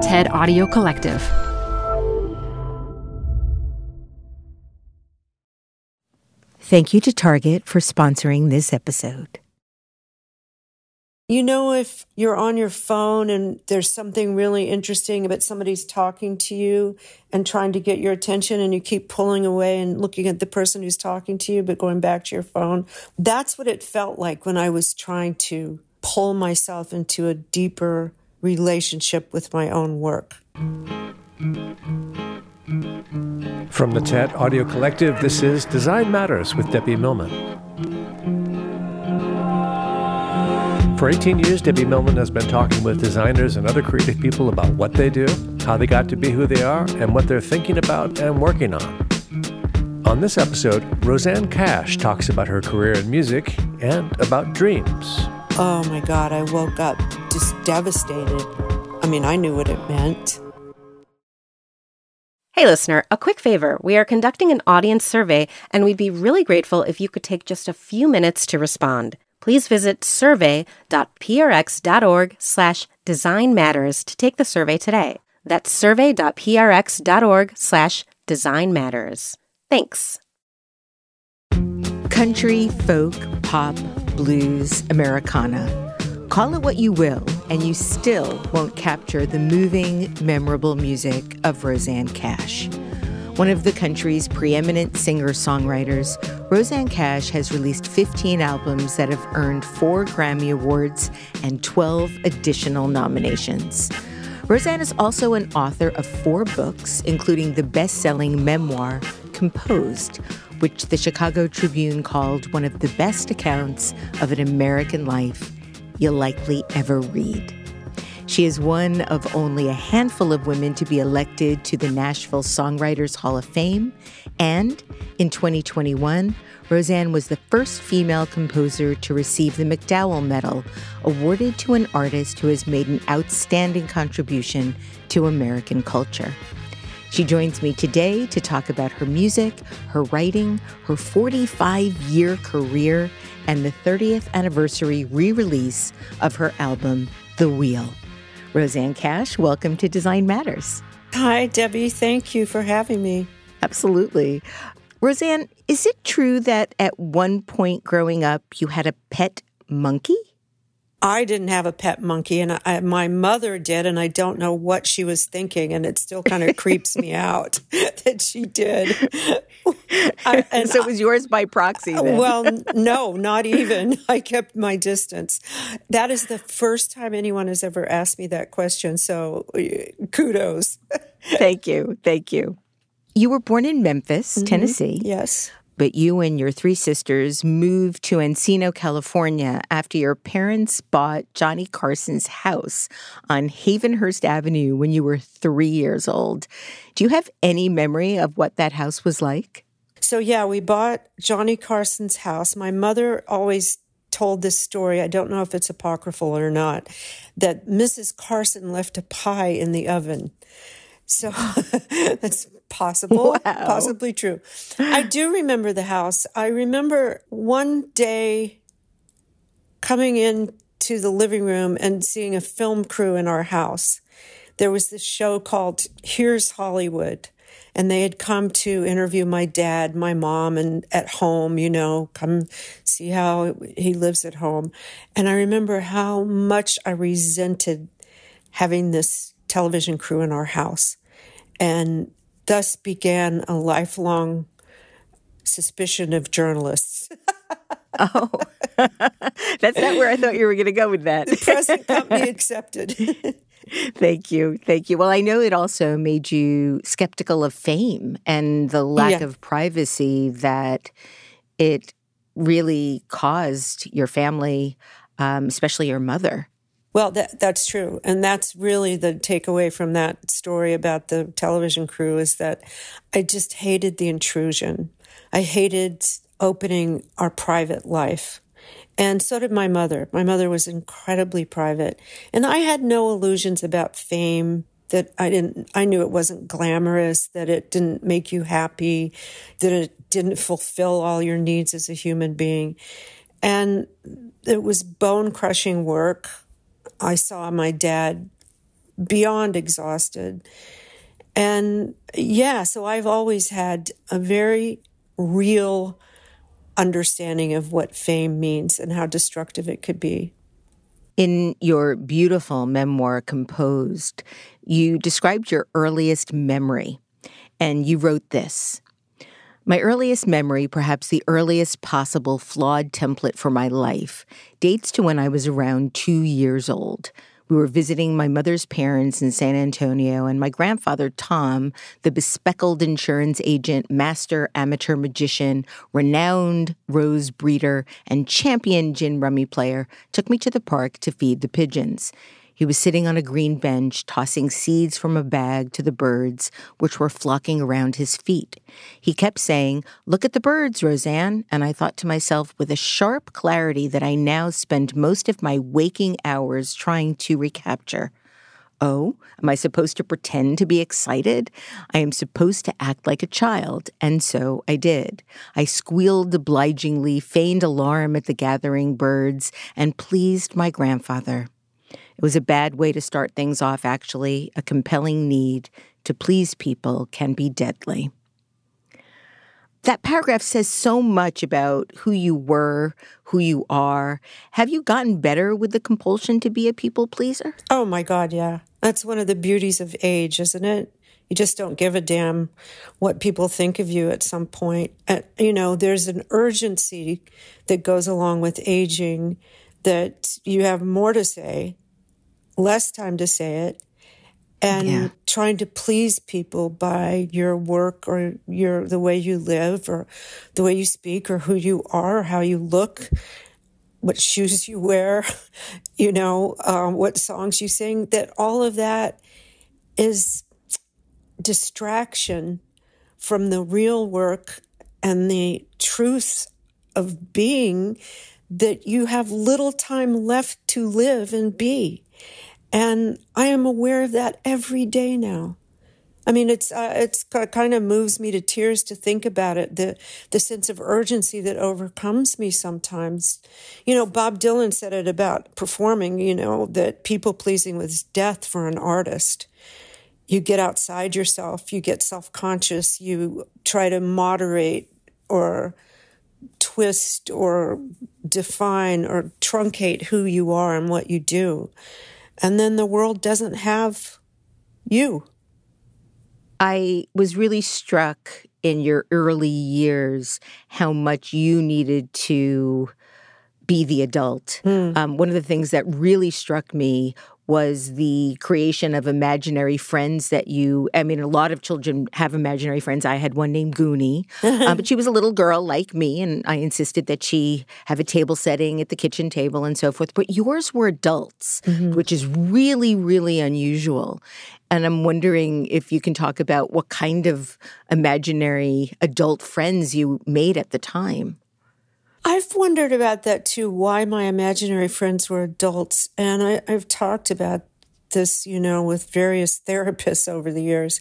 TED Audio Collective. Thank you to Target for sponsoring this episode. You know, if you're on your phone and there's something really interesting about somebody's talking to you and trying to get your attention, and you keep pulling away and looking at the person who's talking to you, but going back to your phone. That's what it felt like when I was trying to pull myself into a deeper relationship with my own work. From the TED Audio Collective, this is Design Matters with Debbie Millman. For 18 years, Debbie Millman has been talking with designers and other creative people about what they do, how they got to be who they are, and what they're thinking about and working on. On this episode, Rosanne Cash talks about her career in music and about dreams. Oh my God, I woke up just devastated. I mean, I knew what it meant. Hey, listener, a quick favor. We are conducting an audience survey, and we'd be really grateful if you could take just a few minutes to respond please visit survey.prx.org slash design matters to take the survey today. That's survey.prx.org slash design matters. Thanks. Country, folk, pop, blues, Americana. Call it what you will, and you still won't capture the moving, memorable music of Rosanne Cash. One of the country's preeminent singer songwriters, Rosanne Cash has released 15 albums that have earned four Grammy Awards and 12 additional nominations. Rosanne is also an author of four books, including the best selling memoir, Composed, which the Chicago Tribune called one of the best accounts of an American life you'll likely ever read. She is one of only a handful of women to be elected to the Nashville Songwriters Hall of Fame. And in 2021, Rosanne was the first female composer to receive the MacDowell Medal, awarded to an artist who has made an outstanding contribution to American culture. She joins me today to talk about her music, her writing, her 45 year career, and the 30th anniversary re release of her album, The Wheel. Rosanne Cash, welcome to Design Matters. Hi, Debbie. Thank you for having me. Absolutely. Rosanne, is it true that at one point growing up you had a pet monkey? I didn't have a pet monkey, and I, my mother did, and I don't know what she was thinking, and it still kind of creeps me out that she did. I, and so it was yours by proxy. Then. Well, no, not even. I kept my distance. That is the first time anyone has ever asked me that question. So, kudos. Thank you, thank you. You were born in Memphis, mm-hmm. Tennessee. Yes but you and your three sisters moved to Encino, California after your parents bought Johnny Carson's house on Havenhurst Avenue when you were three years old. Do you have any memory of what that house was like? So, yeah, we bought Johnny Carson's house. My mother always told this story. I don't know if it's apocryphal or not that Mrs. Carson left a pie in the oven. So that's possible, wow. possibly true. I do remember the house. I remember one day coming in to the living room and seeing a film crew in our house. There was this show called Here's Hollywood, and they had come to interview my dad, my mom, and at home, you know, come see how he lives at home. And I remember how much I resented having this television crew in our house. And thus began a lifelong suspicion of journalists. oh, that's not where I thought you were going to go with that. the present company accepted. Thank you. Thank you. Well, I know it also made you skeptical of fame and the lack yeah. of privacy that it really caused your family, um, especially your mother. Well, that, that's true. And that's really the takeaway from that story about the television crew is that I just hated the intrusion. I hated opening our private life. And so did my mother. My mother was incredibly private. And I had no illusions about fame that I didn't, I knew it wasn't glamorous, that it didn't make you happy, that it didn't fulfill all your needs as a human being. And it was bone crushing work I saw my dad beyond exhausted. And yeah, so I've always had a very real understanding of what fame means and how destructive it could be. In your beautiful memoir, Composed, you described your earliest memory, and you wrote this My earliest memory, perhaps the earliest possible flawed template for my life, dates to when I was around two years old. We were visiting my mother's parents in San Antonio, and my grandfather, Tom, the bespectacled insurance agent, master amateur magician, renowned rose breeder, and champion gin rummy player, took me to the park to feed the pigeons. He was sitting on a green bench, tossing seeds from a bag to the birds, which were flocking around his feet. He kept saying, Look at the birds, Rosanne. And I thought to myself with a sharp clarity that I now spend most of my waking hours trying to recapture. Oh, am I supposed to pretend to be excited? I am supposed to act like a child, and so I did. I squealed obligingly, feigned alarm at the gathering birds, and pleased my grandfather. It was a bad way to start things off, actually. A compelling need to please people can be deadly. That paragraph says so much about who you were, who you are. Have you gotten better with the compulsion to be a people pleaser? Oh my God, yeah. That's one of the beauties of age, isn't it? You just don't give a damn what people think of you at some point. And, you know, there's an urgency that goes along with aging that you have more to say less time to say it and yeah. trying to please people by your work or your the way you live or the way you speak or who you are or how you look what shoes you wear you know um, what songs you sing that all of that is distraction from the real work and the truth of being that you have little time left to live and be and I am aware of that every day now. I mean, it's uh, it's kind of moves me to tears to think about it. The the sense of urgency that overcomes me sometimes. You know, Bob Dylan said it about performing. You know, that people pleasing was death for an artist. You get outside yourself. You get self conscious. You try to moderate or twist or define or truncate who you are and what you do and then the world doesn't have you. I was really struck in your early years how much you needed to be the adult. Mm. Um, one of the things that really struck me was the creation of imaginary friends that you, I mean, a lot of children have imaginary friends. I had one named Goonie, um, but she was a little girl like me, and I insisted that she have a table setting at the kitchen table and so forth. But yours were adults, mm-hmm. which is really, really unusual. And I'm wondering if you can talk about what kind of imaginary adult friends you made at the time. I've wondered about that too, why my imaginary friends were adults. And I, I've talked about this, you know, with various therapists over the years.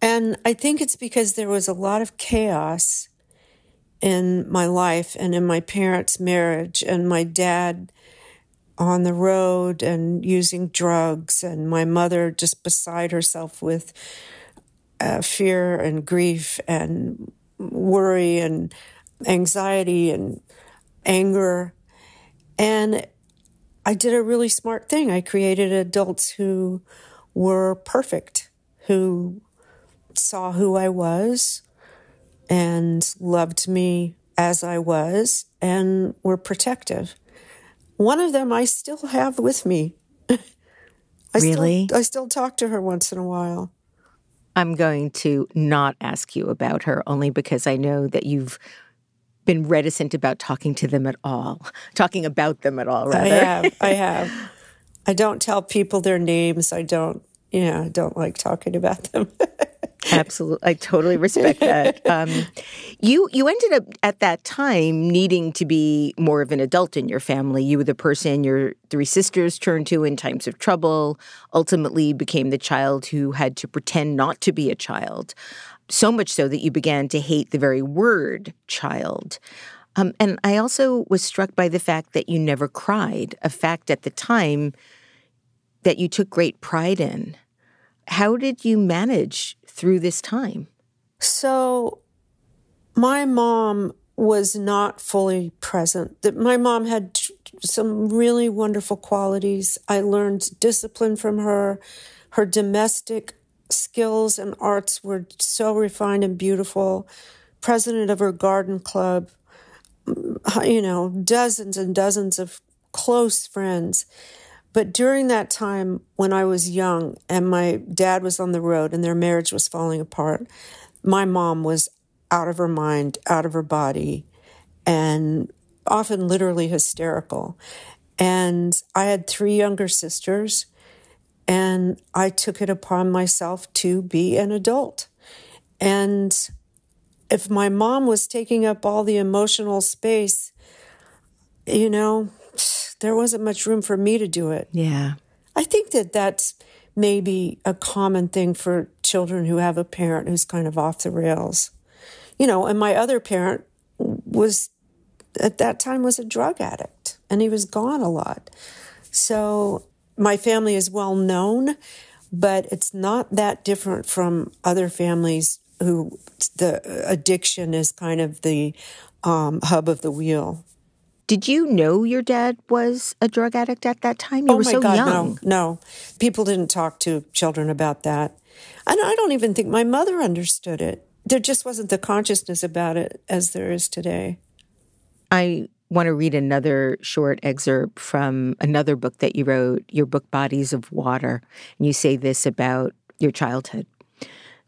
And I think it's because there was a lot of chaos in my life and in my parents' marriage, and my dad on the road and using drugs, and my mother just beside herself with uh, fear and grief and worry and anxiety and anger. And I did a really smart thing. I created adults who were perfect, who saw who I was and loved me as I was and were protective. One of them I still have with me. I really? Still, I still talk to her once in a while. I'm going to not ask you about her only because I know that you've been reticent about talking to them at all, talking about them at all, rather. I have. I have. I don't tell people their names. I don't, yeah, I don't like talking about them. Absolutely, I totally respect that. Um, you you ended up at that time needing to be more of an adult in your family. You were the person your three sisters turned to in times of trouble. Ultimately, became the child who had to pretend not to be a child so much so that you began to hate the very word child. Um, and I also was struck by the fact that you never cried, a fact at the time that you took great pride in. How did you manage through this time? So, my mom was not fully present. That my mom had some really wonderful qualities. I learned discipline from her. Her domestic skills and arts were so refined and beautiful. President of her garden club, mm, you know, dozens and dozens of close friends. But during that time when I was young and my dad was on the road and their marriage was falling apart, my mom was out of her mind, out of her body, and often literally hysterical. And I had three younger sisters, and I took it upon myself to be an adult. And if my mom was taking up all the emotional space, you know, there wasn't much room for me to do it. Yeah. I think that that's maybe a common thing for children who have a parent who's kind of off the rails. You know, and my other parent was at that time was a drug addict and he was gone a lot. So my family is well known, but it's not that different from other families who the addiction is kind of the um, hub of the wheel. Did you know your dad was a drug addict at that time? You oh were my so God, young. no, no. People didn't talk to children about that. And I don't even think my mother understood it. There just wasn't the consciousness about it as there is today. I want to read another short excerpt from another book that you wrote, your book Bodies of Water. And you say this about your childhood.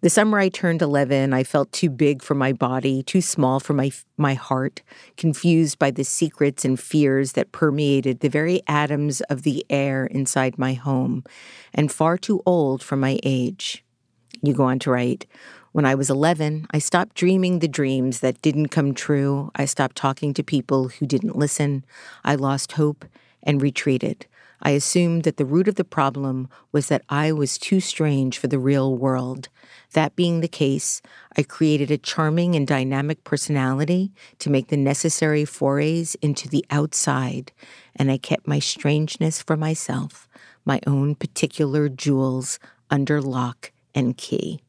The summer I turned 11, I felt too big for my body, too small for my, my heart, confused by the secrets and fears that permeated the very atoms of the air inside my home, and far too old for my age. You go on to write, when I was 11, I stopped dreaming the dreams that didn't come true. I stopped talking to people who didn't listen. I lost hope and retreated. I assumed that the root of the problem was that I was too strange for the real world. That being the case, I created a charming and dynamic personality to make the necessary forays into the outside, and I kept my strangeness for myself, my own particular jewels under lock and key.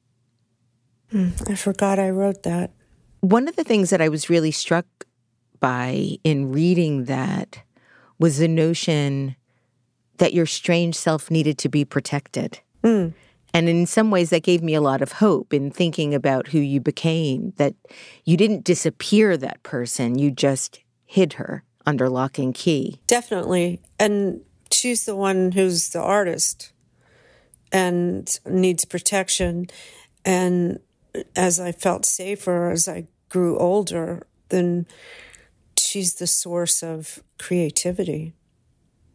Mm, I forgot I wrote that. One of the things that I was really struck by in reading that was the notion that your strange self needed to be protected. Mm. And in some ways, that gave me a lot of hope in thinking about who you became, that you didn't disappear that person, you just hid her under lock and key. Definitely. And she's the one who's the artist and needs protection. And as I felt safer as I grew older, then she's the source of creativity.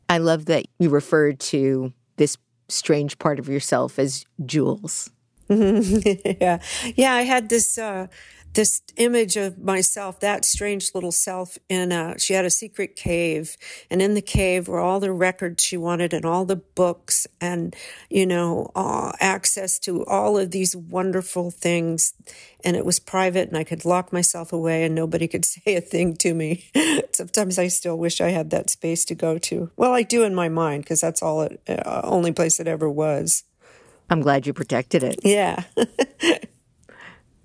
I love that you referred to this strange part of yourself as jewels. yeah, yeah. I had this uh, this image of myself, that strange little self in a, she had a secret cave and in the cave were all the records she wanted and all the books and, you know, uh, access to all of these wonderful things. And it was private and I could lock myself away and nobody could say a thing to me. Sometimes I still wish I had that space to go to. Well, I do in my mind because that's all it, uh, only place it ever was. I'm glad you protected it. Yeah.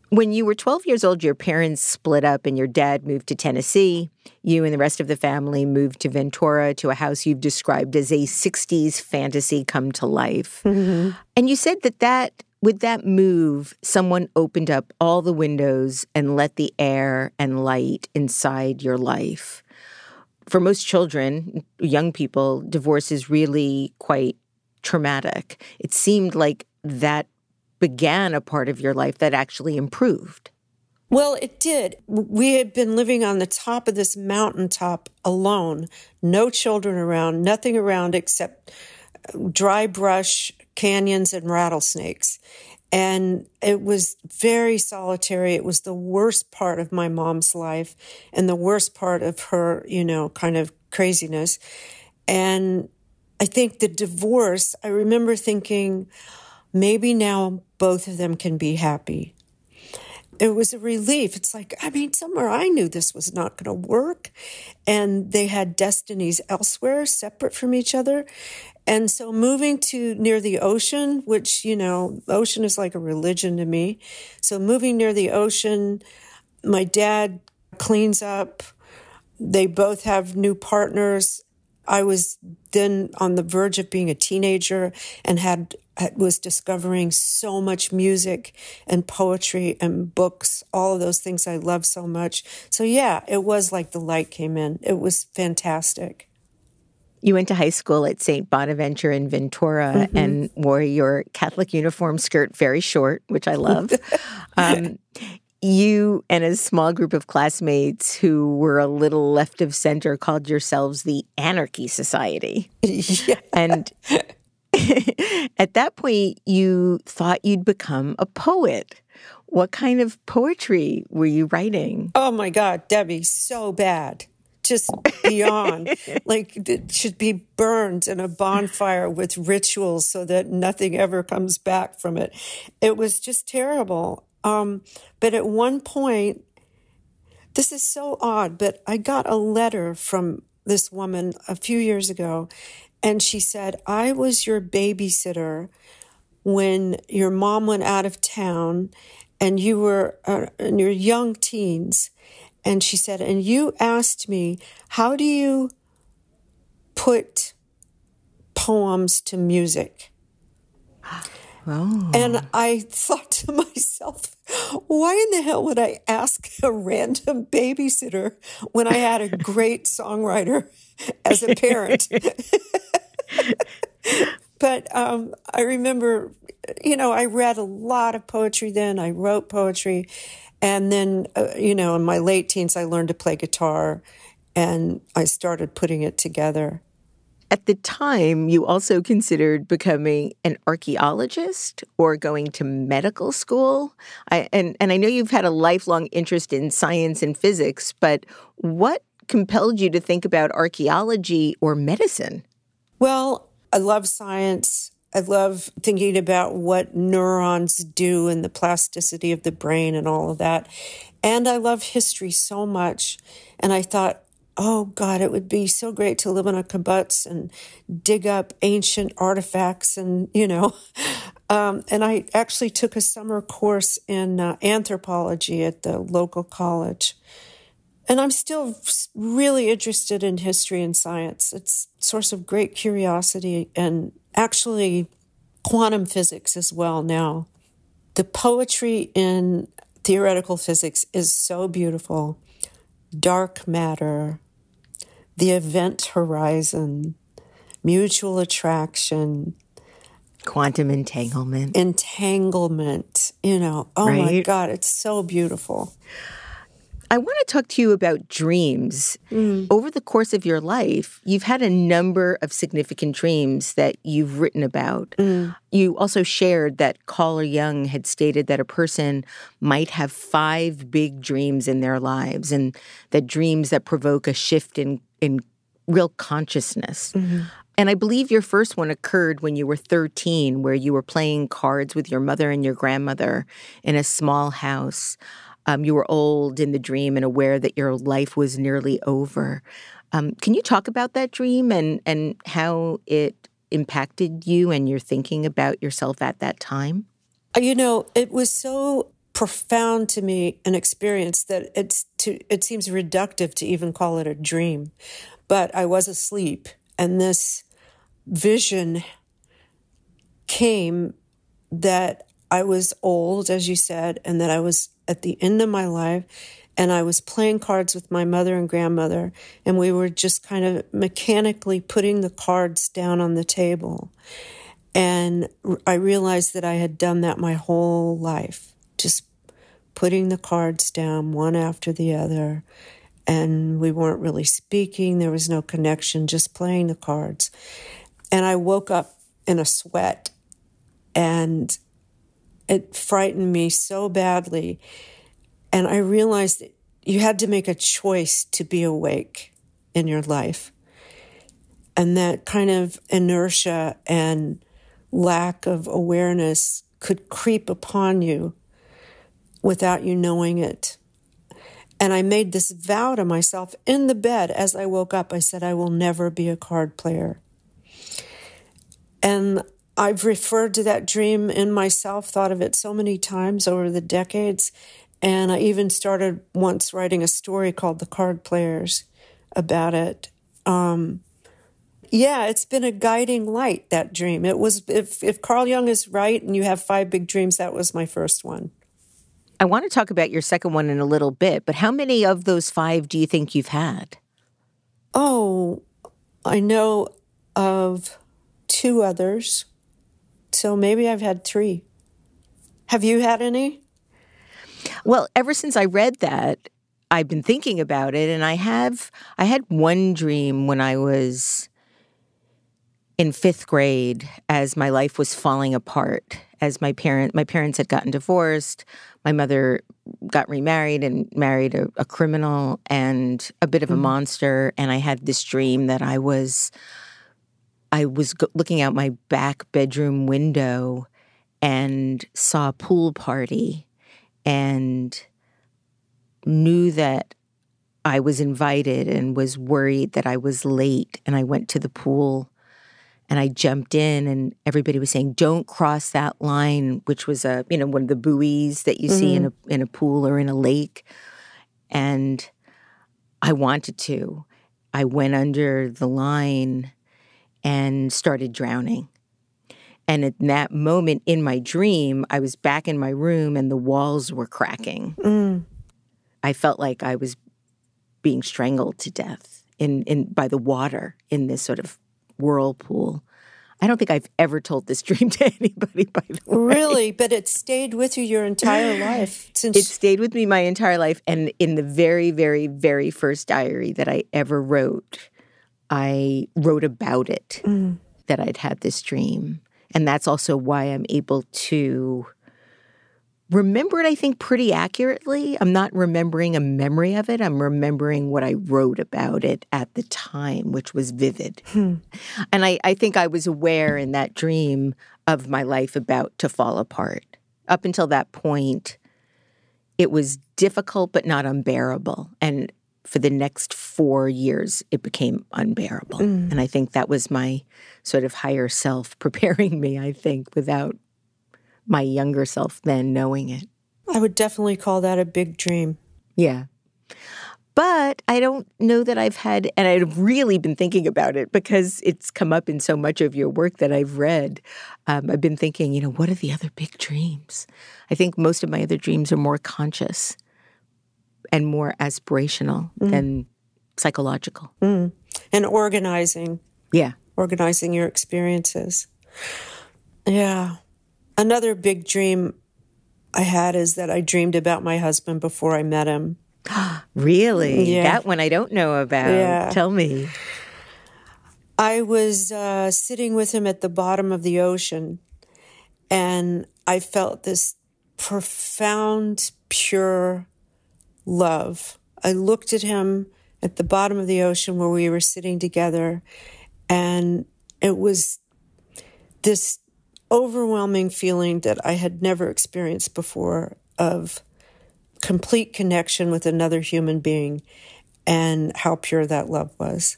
When you were 12 years old, your parents split up and your dad moved to Tennessee. You and the rest of the family moved to Ventura to a house you've described as a 60s fantasy come to life. Mm-hmm. And you said that that with that move, someone opened up all the windows and let the air and light inside your life. For most children, young people, divorce is really quite traumatic. It seemed like that began a part of your life that actually improved. Well, it did. We had been living on the top of this mountaintop alone, no children around, nothing around except uh, dry brush, canyons, and rattlesnakes. And it was very solitary. It was the worst part of my mom's life and the worst part of her, you know, kind of craziness. And I think the divorce, I remember thinking, maybe now both of them can be happy. It was a relief. It's like, I mean, somewhere I knew this was not going to work. And they had destinies elsewhere, separate from each other. And so moving to near the ocean, which, you know, ocean is like a religion to me. So moving near the ocean, my dad cleans up. They both have new partners. I was then on the verge of being a teenager and had was discovering so much music and poetry and books, all of those things I love so much. So yeah, it was like the light came in. It was fantastic. You went to high school at St. Bonaventure in Ventura mm-hmm. and wore your Catholic uniform skirt very short, which I love. um, you and a small group of classmates who were a little left of center called yourselves the Anarchy Society. Yeah. And at that point, you thought you'd become a poet. What kind of poetry were you writing? Oh my God, Debbie, so bad. Just beyond. like it should be burned in a bonfire with rituals so that nothing ever comes back from it. It was just terrible. Um, but at one point, this is so odd, but I got a letter from this woman a few years ago, and she said, I was your babysitter when your mom went out of town and you were uh, in your young teens. And she said, and you asked me, how do you put poems to music? And I thought to myself, why in the hell would I ask a random babysitter when I had a great songwriter as a parent? but um, I remember, you know, I read a lot of poetry then. I wrote poetry. And then, uh, you know, in my late teens, I learned to play guitar and I started putting it together. At the time, you also considered becoming an archaeologist or going to medical school. I, and, and I know you've had a lifelong interest in science and physics, but what compelled you to think about archaeology or medicine? Well, I love science. I love thinking about what neurons do and the plasticity of the brain and all of that. And I love history so much. And I thought, oh God, it would be so great to live in a kibbutz and dig up ancient artifacts and, you know. Um, and I actually took a summer course in uh, anthropology at the local college. And I'm still really interested in history and science. It's a source of great curiosity and actually quantum physics as well now. The poetry in theoretical physics is so beautiful. Dark matter, the event horizon, mutual attraction, quantum entanglement. Entanglement, you know. Oh right? my God, it's so beautiful. I want to talk to you about dreams. Mm. Over the course of your life, you've had a number of significant dreams that you've written about. Mm. You also shared that Carl Jung had stated that a person might have five big dreams in their lives, and that dreams that provoke a shift in, in real consciousness. Mm-hmm. And I believe your first one occurred when you were 13, where you were playing cards with your mother and your grandmother in a small house. Um, you were old in the dream and aware that your life was nearly over. Um, can you talk about that dream and, and how it impacted you and your thinking about yourself at that time? Uh, you know, it was so profound to me an experience that it's to, it seems reductive to even call it a dream. But I was asleep, and this vision came that I was old, as you said, and that I was at the end of my life. And I was playing cards with my mother and grandmother, and we were just kind of mechanically putting the cards down on the table. And I realized that I had done that my whole life, just putting the cards down one after the other. And we weren't really speaking, there was no connection, just playing the cards. And I woke up in a sweat and it frightened me so badly. And I realized that you had to make a choice to be awake in your life. And that kind of inertia and lack of awareness could creep upon you without you knowing it. And I made this vow to myself in the bed as I woke up. I said, I will never be a card player. And I've referred to that dream in myself, thought of it so many times over the decades. And I even started once writing a story called The Card Players about it. Um, yeah, it's been a guiding light, that dream. It was, if, if Carl Jung is right and you have five big dreams, that was my first one. I want to talk about your second one in a little bit, but how many of those five do you think you've had? Oh, I know of two others. So maybe I've had three. Have you had any? Well, ever since I read that, I've been thinking about it and I have I had one dream when I was in 5th grade as my life was falling apart as my parent my parents had gotten divorced my mother got remarried and married a, a criminal and a bit of a mm-hmm. monster and i had this dream that i was i was looking out my back bedroom window and saw a pool party and knew that I was invited and was worried that I was late and I went to the pool and I jumped in and everybody was saying don't cross that line which was a you know one of the buoys that you mm-hmm. see in mm-hmm. a in a pool or in a lake and I wanted to I went under the line and started drowning and at that moment in my dream I was back in my room and the walls were cracking mm. I felt like I was being strangled to death in in by the water in this sort of whirlpool. I don't think I've ever told this dream to anybody, by the way. Really? But it stayed with you your entire life since It stayed with me my entire life. And in the very, very, very first diary that I ever wrote, I wrote about it mm. that I'd had this dream. And that's also why I'm able to remember it, I think, pretty accurately. I'm not remembering a memory of it. I'm remembering what I wrote about it at the time, which was vivid. Hmm. And I, I think I was aware in that dream of my life about to fall apart. Up until that point, it was difficult but not unbearable. And for the next four years, it became unbearable. Mm. And I think that was my sort of higher self preparing me, I think, without my younger self then knowing it. I would definitely call that a big dream. Yeah. But I don't know that I've had, and I've really been thinking about it because it's come up in so much of your work that I've read. Um, I've been thinking, you know, what are the other big dreams? I think most of my other dreams are more conscious and more aspirational mm. than psychological. Mm. And organizing. Yeah. Organizing your experiences. Yeah. Another big dream I had is that I dreamed about my husband before I met him. really? Yeah. That one I don't know about. Yeah. Tell me. I was uh, sitting with him at the bottom of the ocean, and I felt this profound, pure love. I looked at him at the bottom of the ocean where we were sitting together, and it was this overwhelming feeling that I had never experienced before of complete connection with another human being and how pure that love was.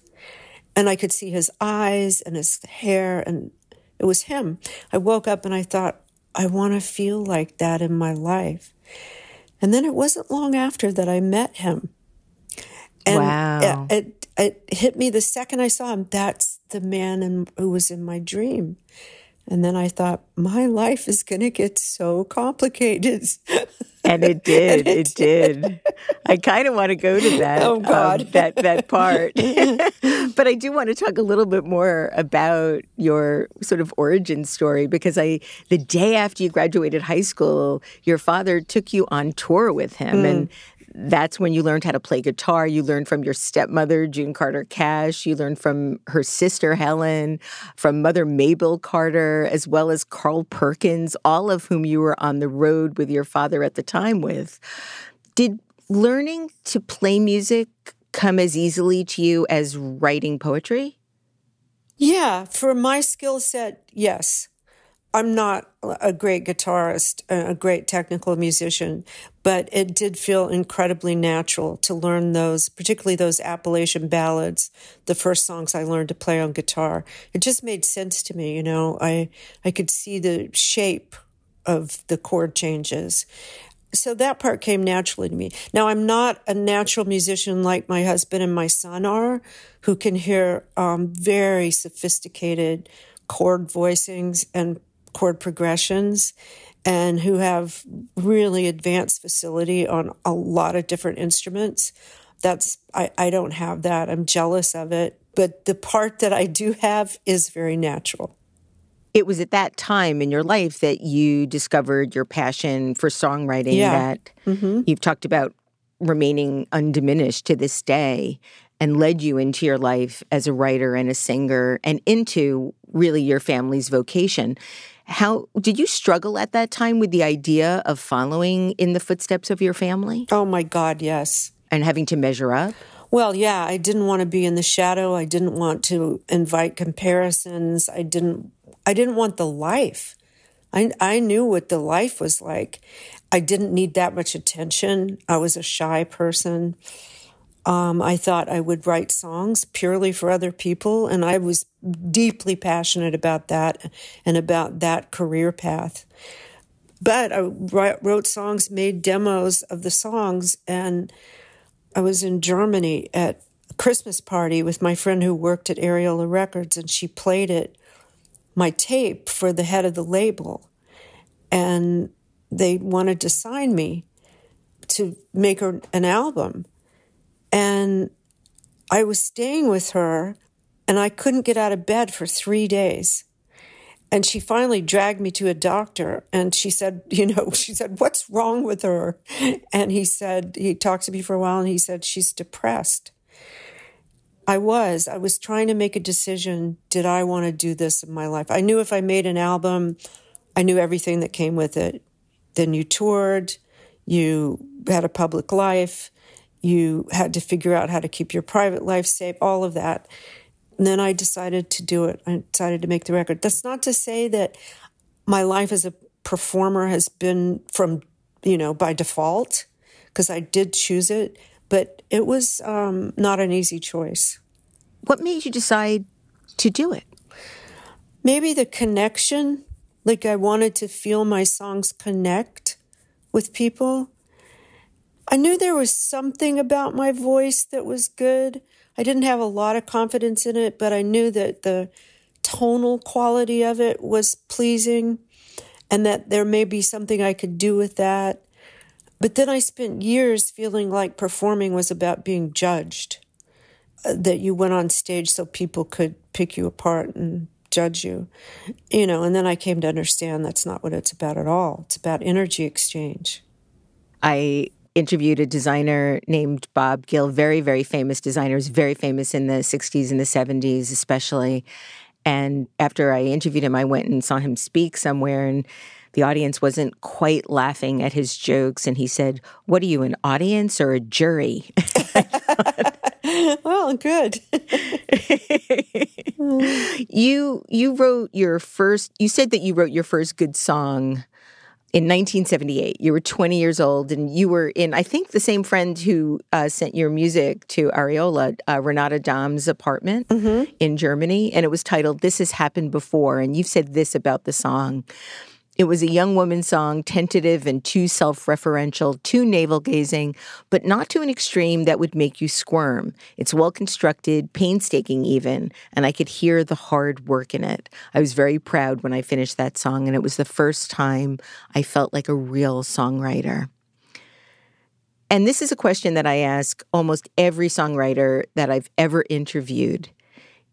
And I could see his eyes and his hair, and it was him. I woke up and I thought, I want to feel like that in my life. And then it wasn't long after that I met him. And wow. it, it, it hit me the second I saw him. That's the man in, who was in my dream. And then I thought, my life is going to get so complicated. And it did. and it, it did. did. I kind of want to go to that. Oh God, um, that that part. but I do want to talk a little bit more about your sort of origin story because I, the day after you graduated high school, your father took you on tour with him, mm. and that's when you learned how to play guitar. You learned from your stepmother, June Carter Cash. You learned from her sister, Helen, from Mother Maybelle Carter, as well as Carl Perkins, all of whom you were on the road with your father at the time with. Did learning to play music come as easily to you as writing poetry? Yeah, for my skill set, yes. I'm not a great guitarist, a great technical musician, but it did feel incredibly natural to learn those, particularly those Appalachian ballads, the first songs I learned to play on guitar. It just made sense to me, you know. I I could see the shape of the chord changes. So that part came naturally to me. Now I'm not a natural musician like my husband and my son are, who can hear um, very sophisticated chord voicings and chord progressions and who have really advanced facility on a lot of different instruments. That's, I, I don't have that. I'm jealous of it. But the part that I do have is very natural. It was at that time in your life that you discovered your passion for songwriting Yeah. that Mm-hmm. you've talked about remaining undiminished to this day and led you into your life as a writer and a singer and into really your family's vocation. How did you struggle at that time with the idea of following in the footsteps of your family Oh my God, yes. and having to measure up? Well, yeah, I didn't want to be in the shadow. I didn't want to invite comparisons. I didn't I didn't want the life. I I knew what the life was like. I didn't need that much attention. I was a shy person. Um, I thought I would write songs purely for other people, and I was deeply passionate about that and about that career path. But I wrote songs, made demos of the songs, and I was in Germany at a Christmas party with my friend who worked at Ariola Records, and she played it, my tape, for the head of the label. And they wanted to sign me to make an album. And I was staying with her, and I couldn't get out of bed for three days. And she finally dragged me to a doctor and she said, you know, she said, what's wrong with her? And he said, he talked to me for a while and he said, she's depressed. I was. I was trying to make a decision. Did I want to do this in my life? I knew if I made an album, I knew everything that came with it. Then you toured, you had a public life, you had to figure out how to keep your private life safe, all of that. And then I decided to do it. I decided to make the record. That's not to say that my life as a performer has been from, you know, by default, because I did choose it, but it was um, not an easy choice. What made you decide to do it? Maybe the connection, like I wanted to feel my songs connect with people. I knew there was something about my voice that was good. I didn't have a lot of confidence in it, but I knew that the tonal quality of it was pleasing and that there may be something I could do with that. But then I spent years feeling like performing was about being judged, uh, that you went on stage so people could pick you apart and judge you. You know, and then I came to understand that's not what it's about at all. It's about energy exchange. I interviewed a designer named Bob Gill, very, very famous designer, was very famous in the 60s and the 70s, especially. And after I interviewed him, I went and saw him speak somewhere, and the audience wasn't quite laughing at his jokes. And he said, What are you, an audience or a jury? Well, good. you you wrote your first you said that you wrote your first good song in 1978 you were 20 years old and you were in i think the same friend who uh, sent your music to Ariola uh, renata dom's apartment in germany and it was titled this has happened before and you've said this about the song it was a young woman's song, tentative and too self referential, too navel gazing, but not to an extreme that would make you squirm. It's well constructed, painstaking even, and I could hear the hard work in it. I was very proud when I finished that song, and it was the first time I felt like a real songwriter. And this is a question that I ask almost every songwriter that I've ever interviewed.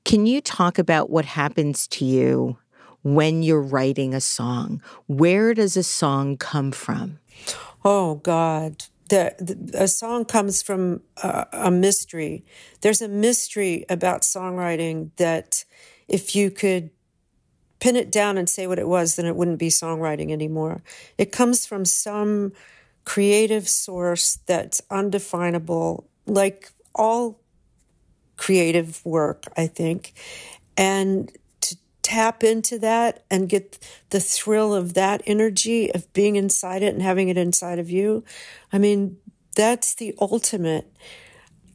Can you talk about what happens to you when you're writing a song? Where does a song come from? Oh God, the, the a song comes from a, mystery. There's a mystery about songwriting that if you could pin it down and say what it was, then it wouldn't be songwriting anymore. It comes from some creative source that's undefinable, like all creative work, I think. And tap into that and get the thrill of that energy of being inside it and having it inside of you, I mean, that's the ultimate.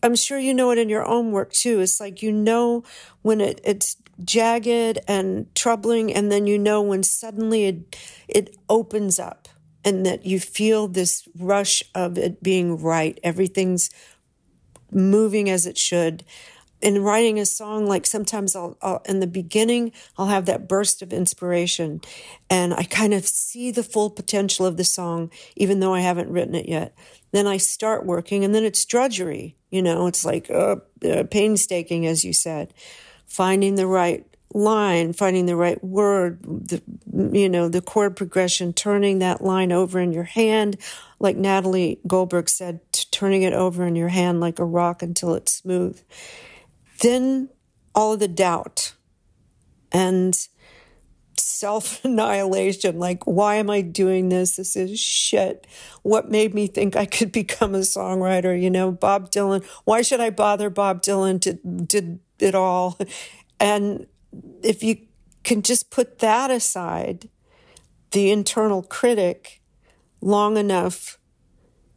I'm sure you know it in your own work too. It's like you know when it, it's jagged and troubling, and then you know when suddenly it it opens up and that you feel this rush of it being right. Everything's moving as it should. In writing a song, like sometimes I'll, I'll, in the beginning, I'll have that burst of inspiration and I kind of see the full potential of the song, even though I haven't written it yet. Then I start working and then it's drudgery. You know, it's like uh, uh, painstaking, as you said, finding the right line, finding the right word, the, you know, the chord progression, turning that line over in your hand, like Natalie Goldberg said, turning it over in your hand like a rock until it's smooth. Then all of the doubt and self annihilation like, why am I doing this? This is shit. What made me think I could become a songwriter? You know, Bob Dylan, why should I bother Bob Dylan to did it all? And if you can just put that aside, the internal critic, long enough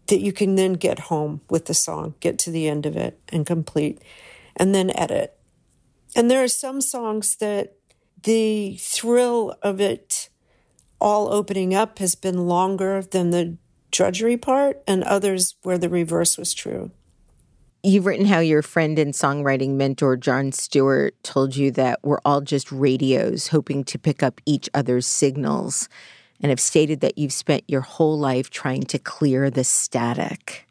that you can then get home with the song, get to the end of it and complete, and then edit. And there are some songs that the thrill of it all opening up has been longer than the drudgery part, and others where the reverse was true. You've written how your friend and songwriting mentor, John Stewart, told you that we're all just radios hoping to pick up each other's signals, and have stated that you've spent your whole life trying to clear the static.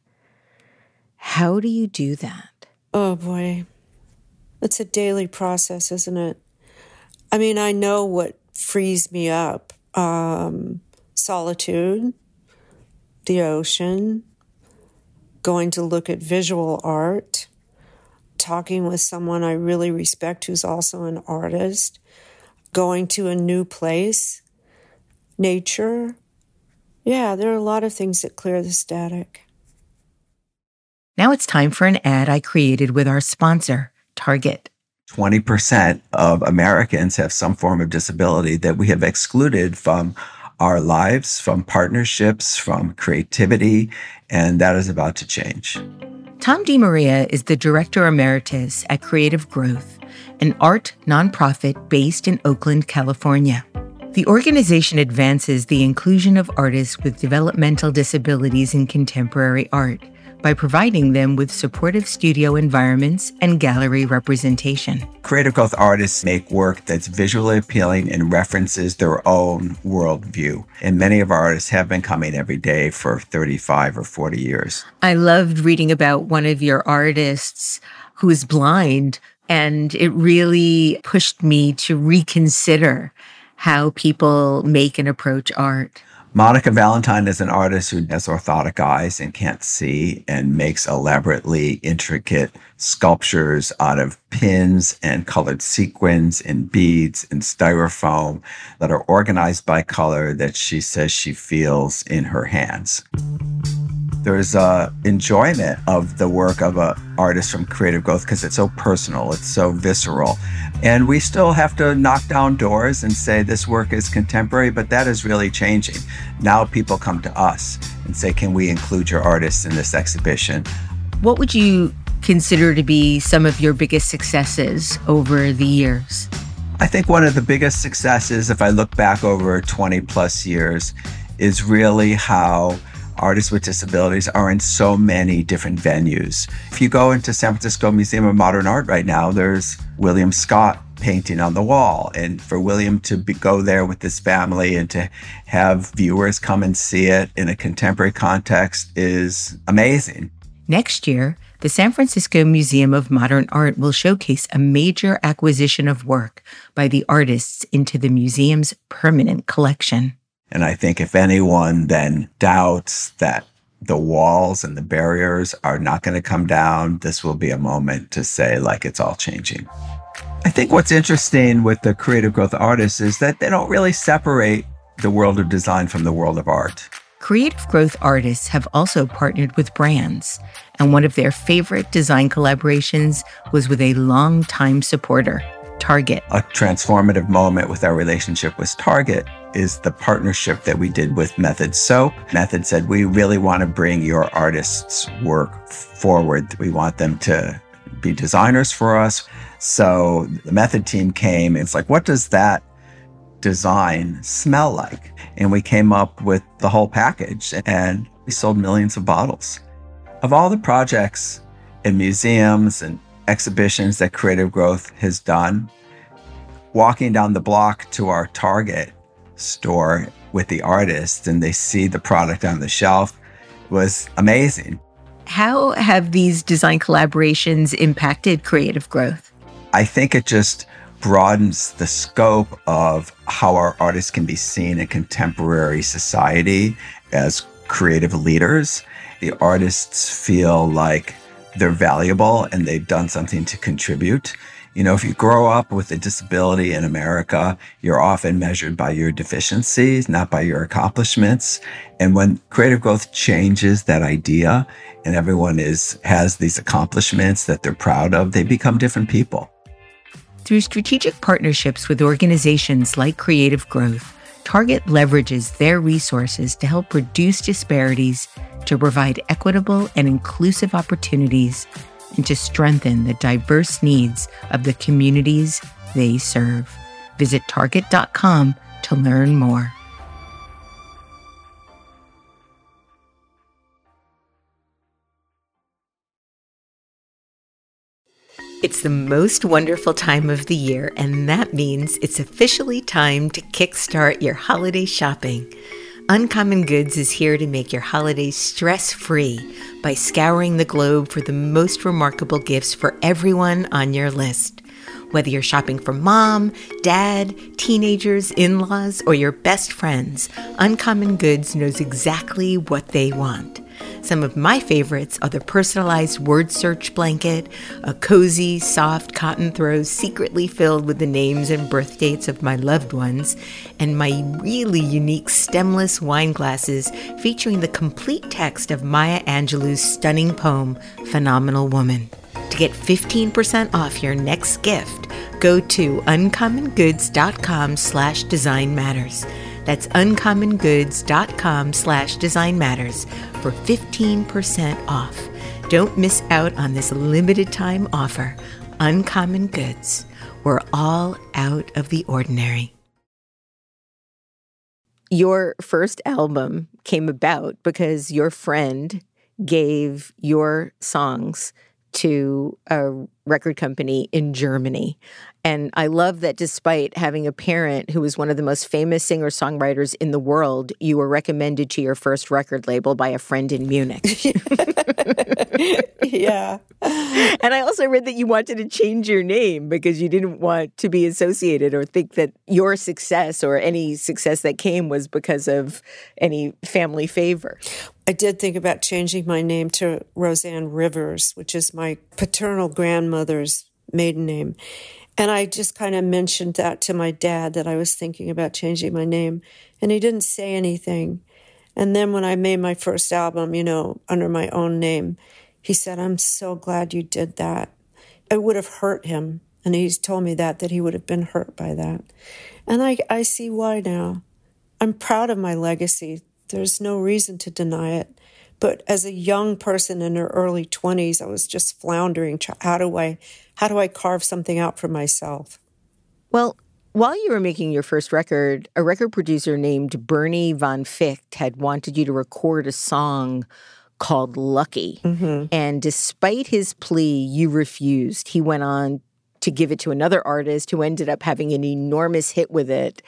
How do you do that? Oh boy. It's a daily process, isn't it? I mean, I know what frees me up um, solitude, the ocean, going to look at visual art, talking with someone I really respect who's also an artist, going to a new place, nature. Yeah, there are a lot of things that clear the static. Now it's time for an ad I created with our sponsor, Target. 20% of Americans have some form of disability that we have excluded from our lives, from partnerships, from creativity, and that is about to change. Tom DeMaria is the Director Emeritus at Creative Growth, an art nonprofit based in Oakland, California. The organization advances the inclusion of artists with developmental disabilities in contemporary art by providing them with supportive studio environments and gallery representation. Creative growth artists make work that's visually appealing and references their own worldview. And many of our artists have been coming every day for 35 or 40 years. I loved reading about one of your artists who is blind, and it really pushed me to reconsider how people make and approach art. Monica Valentine is an artist who has orthotic eyes and can't see and makes elaborately intricate sculptures out of pins and colored sequins and beads and styrofoam that are organized by color that she says she feels in her hands there's a enjoyment of the work of an artist from creative growth because it's so personal it's so visceral. And we still have to knock down doors and say this work is contemporary but that is really changing. Now people come to us and say can we include your artists in this exhibition? What would you consider to be some of your biggest successes over the years? I think one of the biggest successes if i look back over 20 plus years is really how artists with disabilities are in so many different venues. If you go into San Francisco Museum of Modern Art right now, there's William Scott painting on the wall. And for William to be, go there with his family and to have viewers come and see it in a contemporary context is amazing. Next year, the San Francisco Museum of Modern Art will showcase a major acquisition of work by the artists into the museum's permanent collection. And I think if anyone then doubts that the walls and the barriers are not going to come down, this will be a moment to say, like, it's all changing. I think what's interesting with the creative growth artists is that they don't really separate the world of design from the world of art. Creative growth artists have also partnered with brands, and one of their favorite design collaborations was with a longtime supporter, Target. A transformative moment with our relationship with Target is the partnership that we did with Method Soap. Method said, We really want to bring your artists' work forward. We want them to be designers for us. So the Method team came. It's like, what does that design smell like? And we came up with the whole package and we sold millions of bottles. Of all the projects in museums and exhibitions that Creative Growth has done, walking down the block to our Target store with the artists and they see the product on the shelf was amazing. How have these design collaborations impacted creative growth? I think it just broadens the scope of how our artists can be seen in contemporary society as creative leaders. The artists feel like they're valuable and they've done something to contribute. You know, if you grow up with a disability in America, you're often measured by your deficiencies, not by your accomplishments. And when creative growth changes that idea and everyone is has these accomplishments that they're proud of, they become different people. Through strategic partnerships with organizations like Creative Growth, Target leverages their resources to help reduce disparities, to provide equitable and inclusive opportunities and to strengthen the diverse needs of the communities they serve. Visit Target.com to learn more. It's the most wonderful time of the year, and that means it's officially time to kickstart your holiday shopping. Uncommon Goods is here to make your holidays stress free by scouring the globe for the most remarkable gifts for everyone on your list. Whether you're shopping for mom, dad, teenagers, in laws, or your best friends, Uncommon Goods knows exactly what they want. Some of my favorites are the personalized word search blanket, a cozy, soft cotton throw secretly filled with the names and birth dates of my loved ones, and my really unique stemless wine glasses featuring the complete text of Maya Angelou's stunning poem, Phenomenal Woman. To get 15% off your next gift, go to uncommongoods.com slash design matters. That's uncommongoods.com slash design matters for 15% off. Don't miss out on this limited time offer. Uncommon Goods. We're all out of the ordinary. Your first album came about because your friend gave your songs to a record company in Germany. And I love that despite having a parent who was one of the most famous singer songwriters in the world, you were recommended to your first record label by a friend in Munich. yeah. And I also read that you wanted to change your name because you didn't want to be associated or think that your success or any success that came was because of any family favor. I did think about changing my name to Rosanne Rivers, which is my paternal grandmother's maiden name. And I just kind of mentioned that to my dad that I was thinking about changing my name. And he didn't say anything. And then when I made my first album, you know, under my own name, he said, I'm so glad you did that. It would have hurt him. And he's told me that, that he would have been hurt by that. And I, I see why now. I'm proud of my legacy. There's no reason to deny it. But as a young person in her early 20s, I was just floundering. How do I, how do I carve something out for myself? Well, while you were making your first record, a record producer named Bernie Vonficht had wanted you to record a song called Lucky. Mm-hmm. And despite his plea, you refused. He went on to give it to another artist who ended up having an enormous hit with it.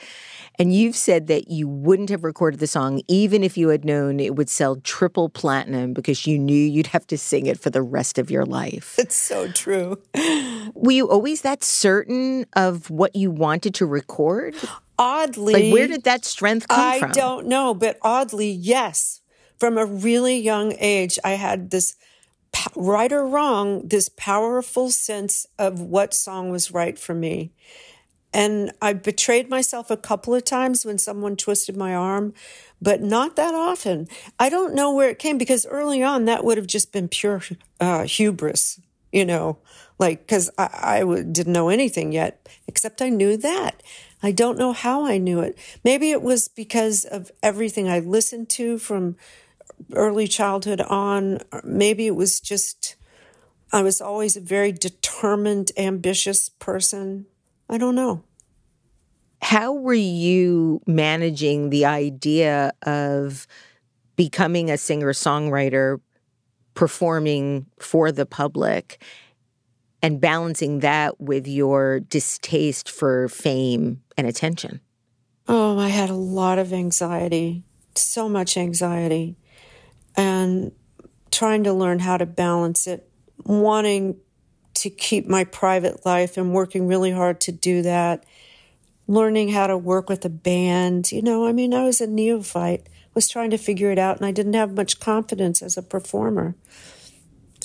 And you've said that you wouldn't have recorded the song even if you had known it would sell triple platinum because you knew you'd have to sing it for the rest of your life. It's so true. Were you always that certain of what you wanted to record? Oddly. Like, where did that strength come I from? I don't know, but oddly, yes. From a really young age, I had this right or wrong, this powerful sense of what song was right for me. And I betrayed myself a couple of times when someone twisted my arm, but not that often. I don't know where it came because early on that would have just been pure uh, hubris. you know, like, because I, didn't know anything yet, except I knew that. I don't know how I knew it. Maybe it was because of everything I listened to from early childhood on. Maybe it was just, I was always a very determined, ambitious person. I don't know. How were you managing the idea of becoming a singer songwriter, performing for the public, and balancing that with your distaste for fame and attention? Oh, I had a lot of anxiety, so much anxiety, and trying to learn how to balance it, wanting to keep my private life and working really hard to do that, learning how to work with a band. You know, I mean, I was a neophyte, was trying to figure it out, and I didn't have much confidence as a performer.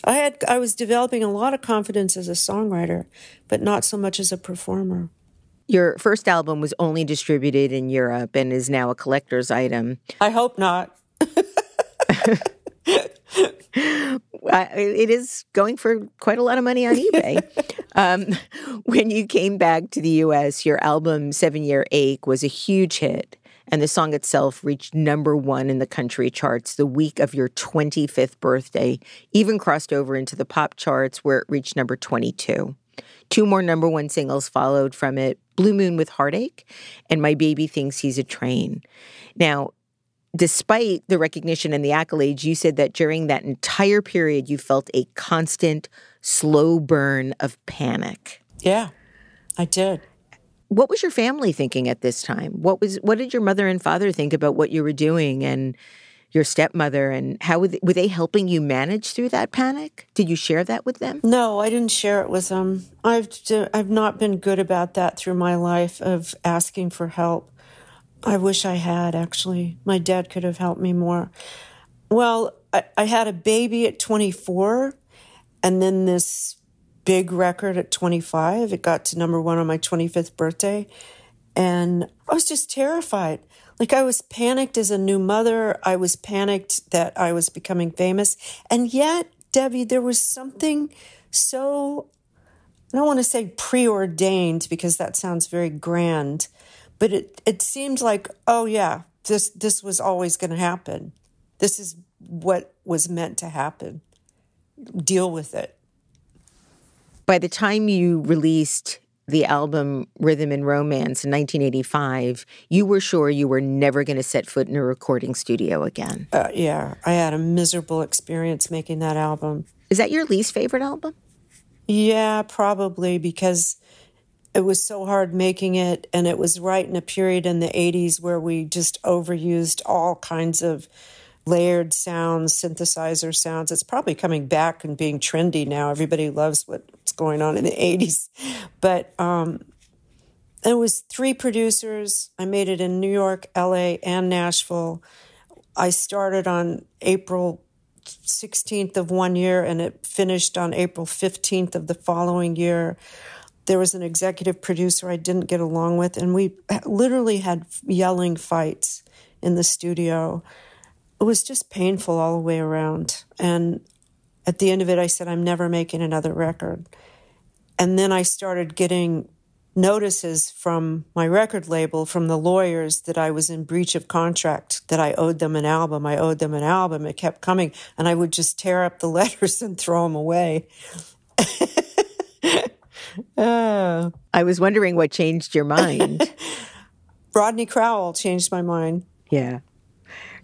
I had I was developing a lot of confidence as a songwriter, but not so much as a performer. Your first album was only distributed in Europe and is now a collector's item. I hope not. it is going for quite a lot of money on eBay. um, when you came back to the US, your album Seven Year Ache was a huge hit, and the song itself reached number one in the country charts the week of your 25th birthday, even crossed over into the pop charts where it reached number 22. Two more number one singles followed from it Blue Moon with Heartache and My Baby Thinks He's a Train. Now, despite the recognition and the accolades, you said that during that entire period, you felt a constant, slow burn of panic. Yeah, I did. What was your family thinking at this time? What was what did your mother and father think about what you were doing and your stepmother and how were they, were they helping you manage through that panic? Did you share that with them? No, I didn't share it with them. I've I've not been good about that through my life of asking for help. I wish I had actually. My dad could have helped me more. Well, I, I had a baby at 24 and then this big record at 25. It got to number one on my 25th birthday. And I was just terrified. Like I was panicked as a new mother. I was panicked that I was becoming famous. And yet, Debbie, there was something so, I don't want to say preordained because that sounds very grand, but it, it seemed like, oh yeah, this, this was always going to happen. This is what was meant to happen. Deal with it. By the time you released the album Rhythm and Romance in 1985, you were sure you were never going to set foot in a recording studio again. Uh, yeah, I had a miserable experience making that album. Is that your least favorite album? Yeah, probably because it was so hard making it, and it was right in a period in the 80s where we just overused all kinds of layered sounds, synthesizer sounds. It's probably coming back and being trendy now. Everybody loves what's going on in the 80s. But um, it was three producers. I made it in New York, LA, and Nashville. I started on April 16th of one year and it finished on April 15th of the following year. There was an executive producer I didn't get along with, and we literally had yelling fights in the studio it was just painful all the way around. And at the end of it, I said, I'm never making another record. And then I started getting notices from my record label, from the lawyers, that I was in breach of contract, that I owed them an album. I owed them an album. It kept coming. And I would just tear up the letters and throw them away. uh, I was wondering what changed your mind. Rodney Crowell changed my mind. Yeah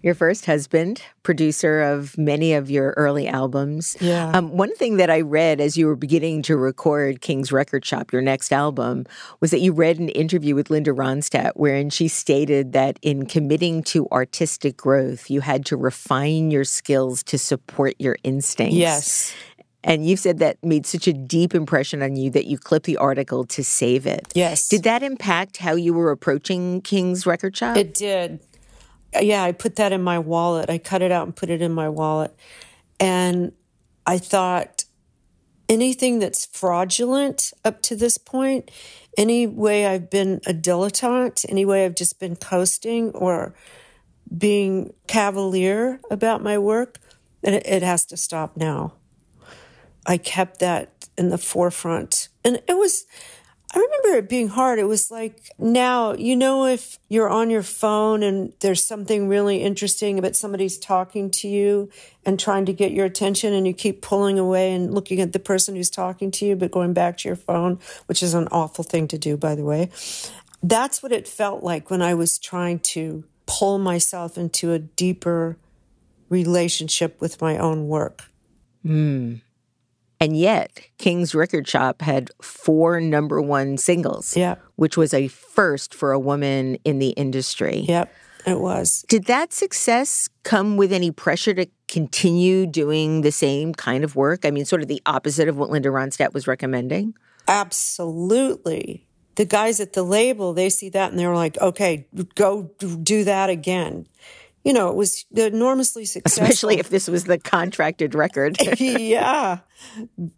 your first husband, producer of many of your early albums. Yeah. Um, one thing that I read as you were beginning to record King's Record Shop, your next album, was that you read an interview with Linda Ronstadt wherein she stated that in committing to artistic growth, you had to refine your skills to support your instincts. Yes. And you've said that made such a deep impression on you that you clipped the article to save it. Yes. Did that impact how you were approaching King's Record Shop? It did uh, yeah, I put that in my wallet. I cut it out and put it in my wallet. And I thought anything that's fraudulent up to this point, any way I've been a dilettante, any way I've just been coasting or being cavalier about my work, it, it has to stop now. I kept that in the forefront. And it was, I remember it being hard. It was like now, you know, if you're on your phone and there's something really interesting, but somebody's talking to you and trying to get your attention, and you keep pulling away and looking at the person who's talking to you, but going back to your phone, which is an awful thing to do, by the way. That's what it felt like when I was trying to pull myself into a deeper relationship with my own work. Mm. And yet, King's Record Shop had four number one singles, yeah. which was a first for a woman in the industry. Yep, it was. Did that success come with any pressure to continue doing the same kind of work? I mean, sort of the opposite of what Linda Ronstadt was recommending? Absolutely. The guys at the label, they see that and they're like, okay, go do that again you know, it was enormously successful. Especially if this was the contracted record. yeah.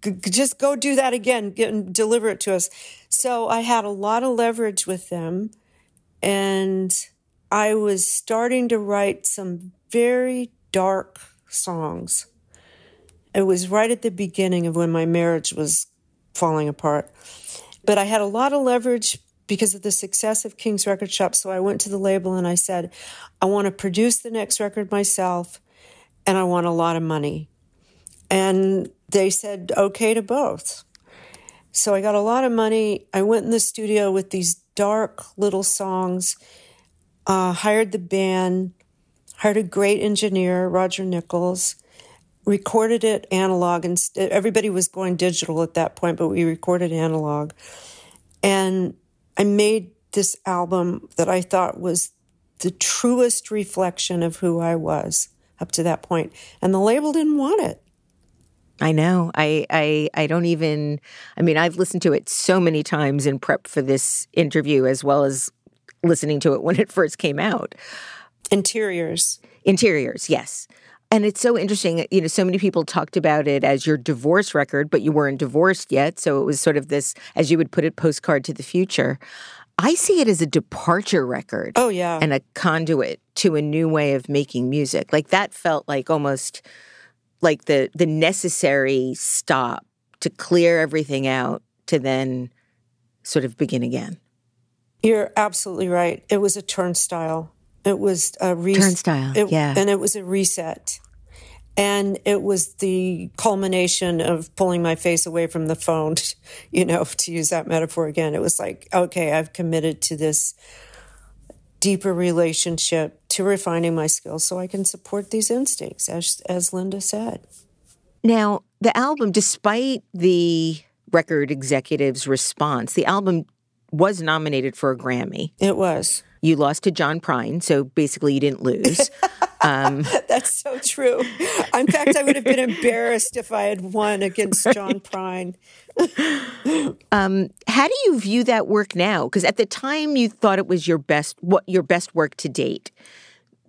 G- just go do that again, get and deliver it to us. So I had a lot of leverage with them and I was starting to write some very dark songs. It was right at the beginning of when my marriage was falling apart. But I had a lot of leverage because of the success of King's Record Shop. So I went to the label and I said, I want to produce the next record myself and I want a lot of money. And they said, okay to both. So I got a lot of money. I went in the studio with these dark little songs, uh, hired the band, hired a great engineer, Roger Nichols, recorded it analog. And everybody was going digital at that point, but we recorded analog. And I made this album that I thought was the truest reflection of who I was up to that. And the label didn't want it. I know. I, I I don't even I mean, I've listened to it so many times in prep for this interview as well as listening to it when it first came out. Interiors. Interiors, yes. And it's so interesting. You know, so many people talked about it as your divorce record, but you weren't divorced yet. So it was sort of this, as you would put it, postcard to the future. I see it as a departure record. Oh, yeah. And a conduit to a new way of making music. Like that felt like almost like the the necessary stop to clear everything out to then sort of begin again. You're absolutely right. It was a turnstile. It was a reset. Turnstile, it, yeah. And it was a reset. And it was the culmination of pulling my face away from the phone, you know, to use that metaphor again. It was like, okay, I've committed to this deeper relationship, to refining my skills so I can support these instincts, as, as Linda said. Now, the album, despite the record executive's response, the album was nominated for a Grammy. It was. You lost to John Prine, so basically you didn't lose. Um, That's so true. In fact, I would have been embarrassed if I had won against John Prine. um, how do you view that work now? Because at the time you thought it was your best, what your best work to date.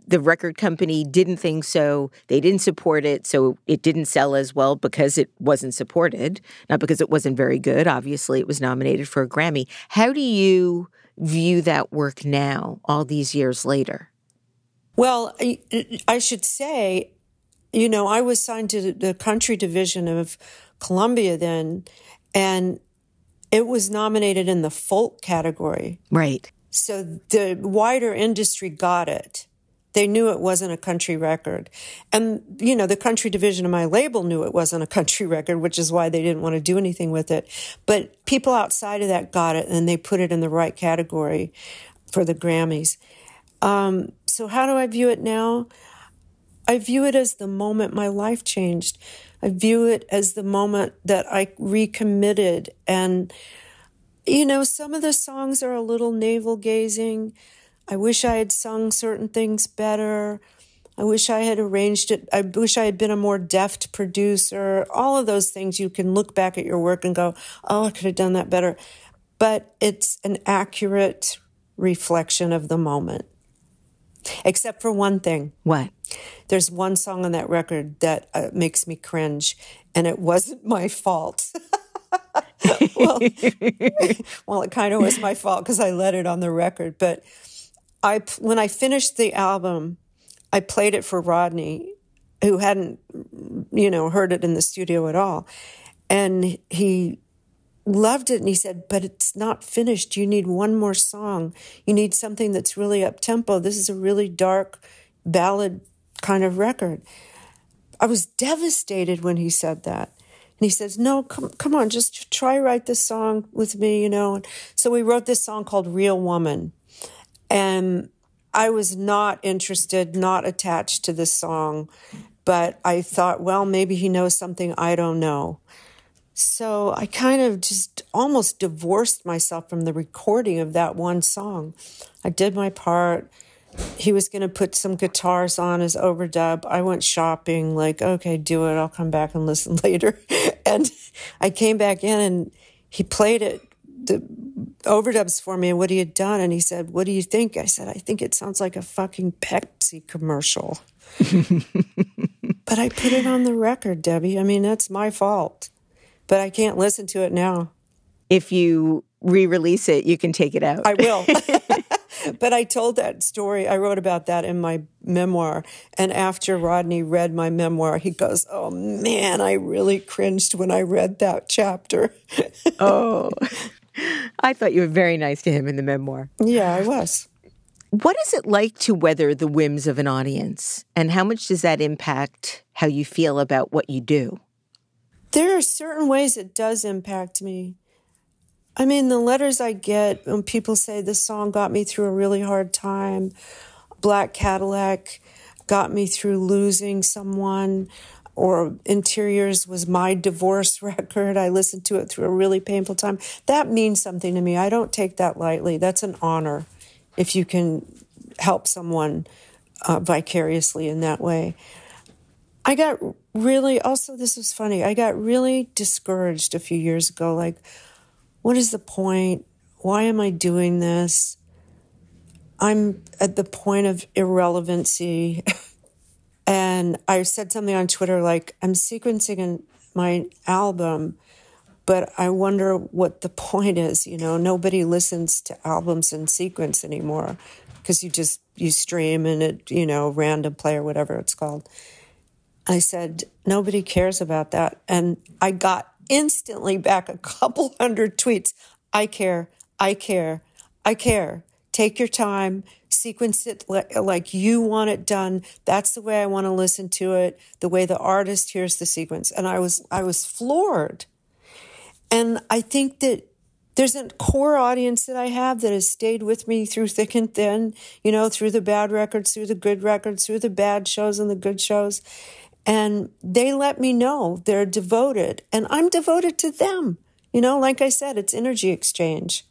The record company didn't think so. They didn't support it, so it didn't sell as well because it wasn't supported, not because it wasn't very good. Obviously, it was nominated for a Grammy. How do you? view that work now, all these years later? Well, I should say, you know, I was signed to the country division of Columbia then, and it was nominated in the folk category. Right. So the wider industry got it. They knew it wasn't a country record. And, you know, the country division of my label knew it wasn't a country record, which is why they didn't want to do anything with it. But people outside of that got it and they put it in the right category for the Grammys. Um, so, how do I view it now? I view it as the moment my life changed. I view it as the moment that I recommitted. And, you know, some of the songs are a little navel gazing. I wish I had sung certain things better. I wish I had arranged it. I wish I had been a more deft producer. All of those things you can look back at your work and go, oh, I could have done that better. But it's an accurate reflection of the moment. Except for one thing. What? There's one song on that record that uh, makes me cringe, and it wasn't my fault. well, well, it kind of was my fault because I let it on the record, but I when I finished the album, I played it for Rodney, who hadn't, you know, heard it in the studio at all, And he loved it and he said, But it's not finished. You need one more song. You need something that's really up tempo. This is a really dark ballad kind of record. I was devastated when he said that. And he says, No, come, come on, just try write this song with me, you know. And so we wrote this song called Real Woman. And I was not interested, not attached to this song, but I thought, well, maybe he knows something I don't know. So I kind of just almost divorced myself from the recording of that one song. I did my part. He was going to put some guitars on as overdub. I went shopping, like, okay, do it. I'll come back and listen later. and I came back in and he played it, the overdubs for me and what he had done. And he said, What do you think? I said, I think it sounds like a fucking Pepsi commercial. but I put it on the record, Debbie. I mean, that's my fault but I can't listen to it now. If you re release it, you can take it out. I will. but I told that story. I wrote about that in my memoir. And after Rodney read my memoir, he goes, Oh man, I really cringed when I read that chapter. oh, I thought you were very nice to him in the memoir. Yeah, I was. What is it like to weather the whims of an audience? And how much does that impact how you feel about what you do? There are certain ways it does impact me. I mean, the letters I get when people say this song got me through a really hard time, Black Cadillac got me through losing someone, or Interiors was my divorce record. I listened to it through a really painful time. That means something to me. I don't take that lightly. That's an honor if you can help someone uh, vicariously in that way. I got really, also, this was funny. I got really discouraged a few years ago. Like, what is the point? Why am I doing this? I'm at the point of irrelevancy. and I said something on Twitter like, I'm sequencing my album, but I wonder what the point is. You know, nobody listens to albums in sequence anymore because you just, you stream and it, you know, random play or whatever it's called. I said, nobody cares about that. And I got instantly back a couple hundred tweets. I care. I care. I care. Take your time, sequence it like you want it done. That's the way I want to listen to it, the way the artist hears the sequence. And I was, I was floored. And I think that there's a core audience that I have that has stayed with me through thick and thin, you know, through the bad records, through the good records, through the bad shows and the good shows. And they let me know they're devoted, and I'm devoted to them. You know, like I said, it's energy exchange.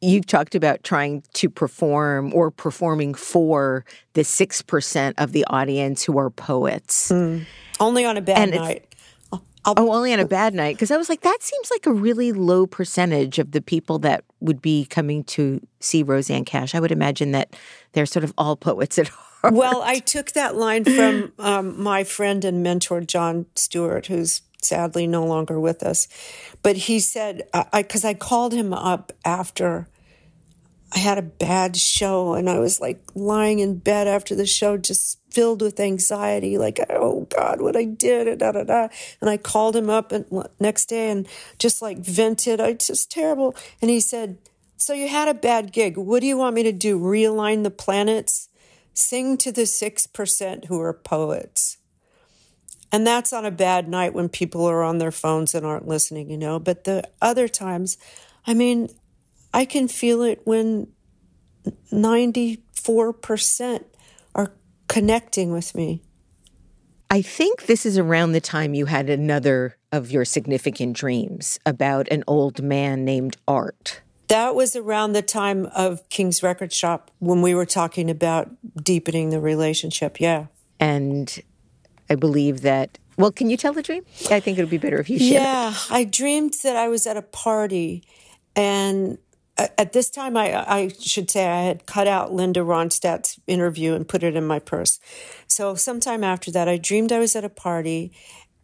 You've talked about trying to perform or performing for the 6% of the audience who are poets. Mm. Only on a bad and night. I'll, oh, only on a bad night. Because I was like, that seems like a really low percentage of the people that would be coming to see Rosanne Cash. I would imagine that they're sort of all poets at heart heart. Well, I took that line from um, my friend and mentor, John Stewart, who's sadly no longer with us. But he said, because I, I called him up after I had a bad show and I was like lying in bed after the show, just filled with anxiety, like, oh God, what I did, and da da da. And I called him up and next day and just like vented. I just terrible. And he said, So you had a bad gig. What do you want me to do? Realign the planets? Sing to the 6% who are poets. And that's on a bad night when people are on their phones and aren't listening, you know. But the other times, I mean, I can feel it when 94% are connecting with me. I think this is around the time you had another of your significant dreams about an old man named Art. That was around the time of King's Record Shop when we were talking about deepening the relationship. Yeah. And I believe that. Well, can you tell the dream? I think it would be better if you share. Yeah, I dreamed that I was at a party, and uh, at this time, I, I should say I had cut out Linda Ronstadt's interview and put it in my purse. So, sometime after that, I dreamed I was at a party,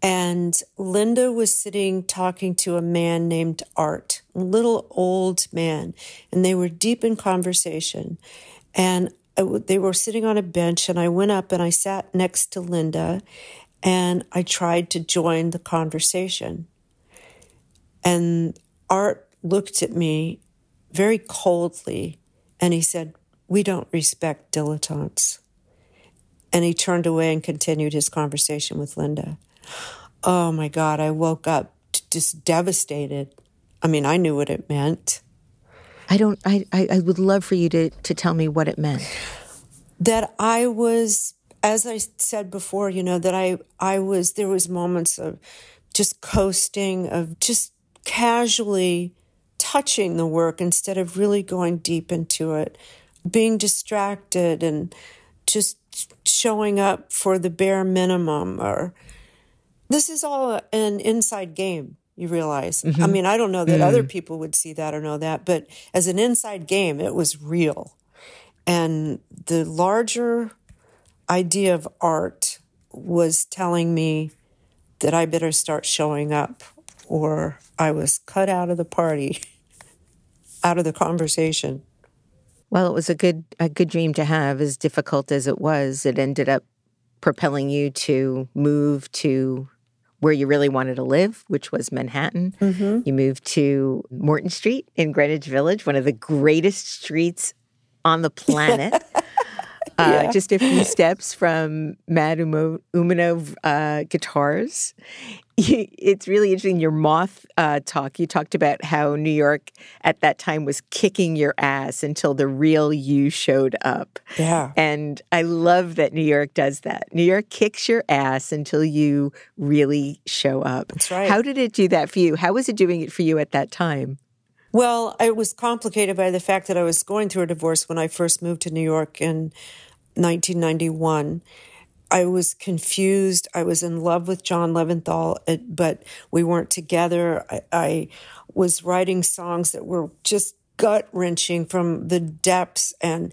and Linda was sitting talking to a man named Art, a little old man, and they were deep in conversation. And they were sitting on a bench, and I went up and I sat next to Linda and I tried to join the conversation. And Art looked at me very coldly and he said, We don't respect dilettantes. And he turned away and continued his conversation with Linda. Oh my God, I woke up just devastated. I mean, I knew what it meant. I don't, I, I, I would love for you to, to tell me what it meant. That I was, as I said before, you know, that I, I was, there was moments of just coasting, of just casually touching the work instead of really going deep into it, being distracted and just showing up for the bare minimum or this is all an inside game you realize mm-hmm. i mean i don't know that mm. other people would see that or know that but as an inside game it was real and the larger idea of art was telling me that i better start showing up or i was cut out of the party out of the conversation well, it was a good a good dream to have, as difficult as it was. It ended up propelling you to move to where you really wanted to live, which was Manhattan. Mm-hmm. You moved to Morton Street in Greenwich Village, one of the greatest streets on the planet. Uh, yeah. just a few steps from Matt Umo, Umanov uh, guitars. It's really interesting. Your moth uh, talk, you talked about how New York at that time was kicking your ass until the real you showed up. Yeah. And I love that New York does that. New York kicks your ass until you really show up. That's right. How did it do that for you? How was it doing it for you at that time? Well, it was complicated by the fact that I was going through a divorce when I first moved to New York in 1991. I was confused. I was in love with John Leventhal, uh, but we weren't together. I, I was writing songs that were just gut wrenching from the depths, and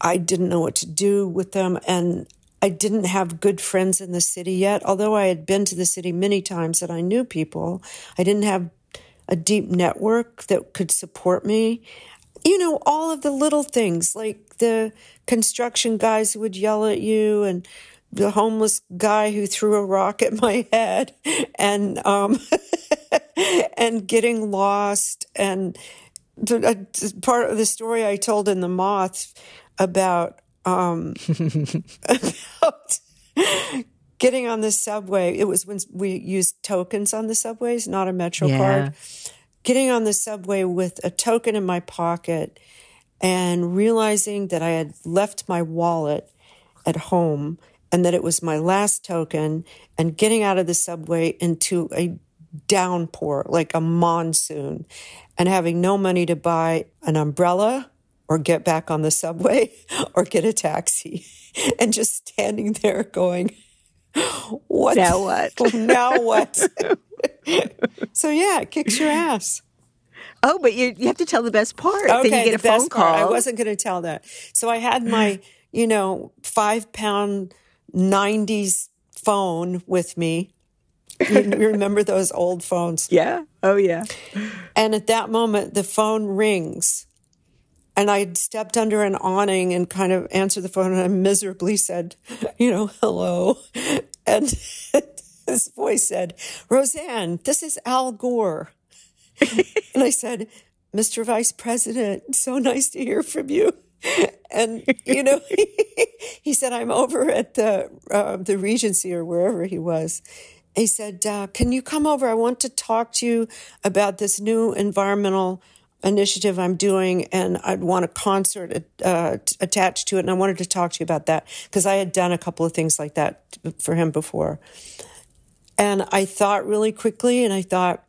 I didn't know what to do with them. And I didn't have good friends in the city yet. Although I had been to the city many times and I knew people, I didn't have a deep network that could support me you know, all of the little things like the construction guys who would yell at you and the homeless guy who threw a rock at my head and, um, and getting lost. And the, uh, part of the story I told in The Moth about, um, about getting on the subway. It was when we used tokens on the subways, not a Metro yeah. card getting on the subway with a token in my pocket and realizing that I had left my wallet at home and that it was my last token and getting out of the subway into a downpour like a monsoon and having no money to buy an umbrella or get back on the subway or get a taxi and just standing there going what now what? now what so yeah, it kicks your ass. Oh, but you, you have to tell the best part. Okay, then you get a phone call. Part. I wasn't going to tell that. So I had my, you know, five pound 90s phone with me. You remember those old phones? Yeah. Oh, yeah. And at that moment, the phone rings. And I stepped under an awning and kind of answered the phone and I miserably said, you know, hello. And this voice said, Rosanne, this is Al Gore. and I said, Mr. Vice President, so nice to hear from you. And, you know, he, said, I'm over at the, uh, the Regency or wherever he was. He said, uh, Can you come over? I want to talk to you about this new environmental initiative I'm doing, and I'd want a concert uh, attached to it. And I wanted to talk to you about that because I had done a couple of things like that for him before. And I thought really quickly, and I thought,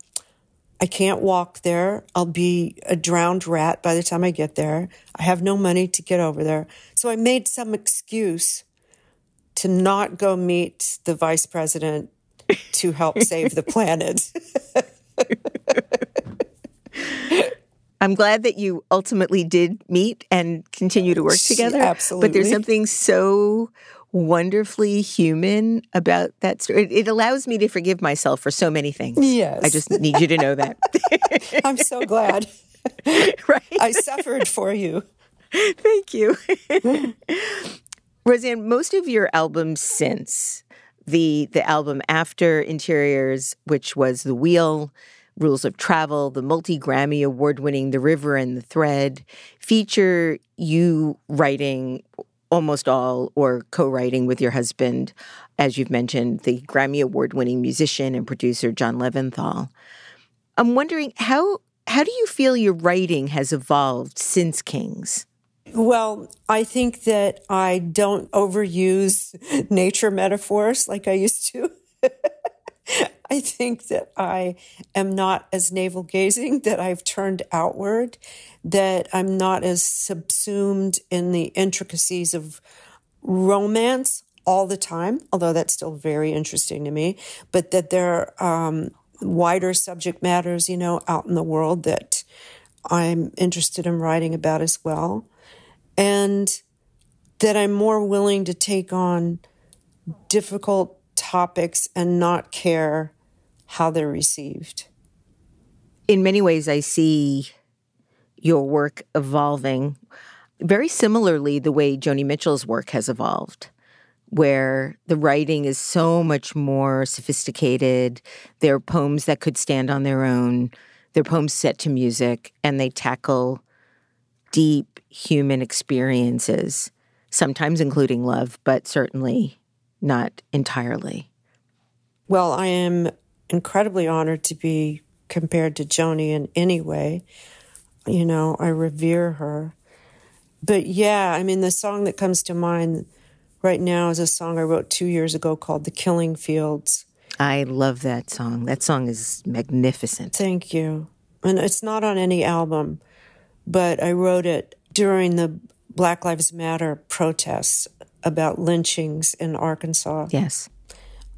I can't walk there. I'll be a drowned rat by the time I get there. I have no money to get over there. So I made some excuse to not go meet the vice president to help save the planet. I'm glad that you ultimately did meet and continue to work together. Absolutely. But there's something so wonderfully human about that story. It, allows me to forgive myself for so many things. Yes. I just need you to know that. I'm so glad. right. I suffered for you. Thank you. Rosanne, most of your albums since the the album after Interiors, which was The Wheel, Rules of Travel, the multi Grammy award winning The River and the Thread, feature you writing almost all or co writing with your husband, as you've mentioned, the Grammy award winning musician and producer John Leventhal. I'm wondering how how do you feel your writing has evolved since Kings? Well, I think that I don't overuse nature metaphors like I used to. I think that I am not as navel gazing, that I've turned outward, that I'm not as subsumed in the intricacies of romance all the time, although that's still very interesting to me, but that there are um, wider subject matters, you know, out in the world that I'm interested in writing about as well. And that I'm more willing to take on difficult topics and not care how they're received. In many ways, I see your work evolving very similarly the way Joni Mitchell's work has evolved, where the writing is so much more sophisticated. There are poems that could stand on their own, they're poems set to music, and they tackle deep human experiences, sometimes including love, but certainly not entirely. Well, I am incredibly honored to be compared to Joni in any way. You know, I revere her. But yeah, I mean, the song that comes to mind right now is a song I wrote two years ago called The Killing Fields. I love that song. That song is magnificent. Thank you. And it's not on any album, but I wrote it during the Black Lives Matter protests about lynchings in Arkansas. Yes.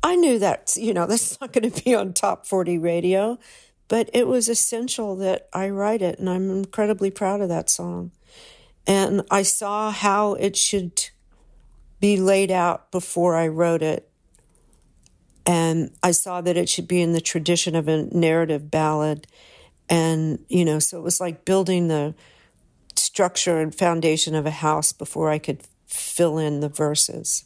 I knew that, you know, that's not going to be on top 40 radio, but it was essential that I write it. And I'm incredibly proud of that song. And I saw how it should be laid out before I wrote it. And I saw that it should be in the tradition of a narrative ballad. And, you know, so it was like building the structure and foundation of a house before I could fill in the verses.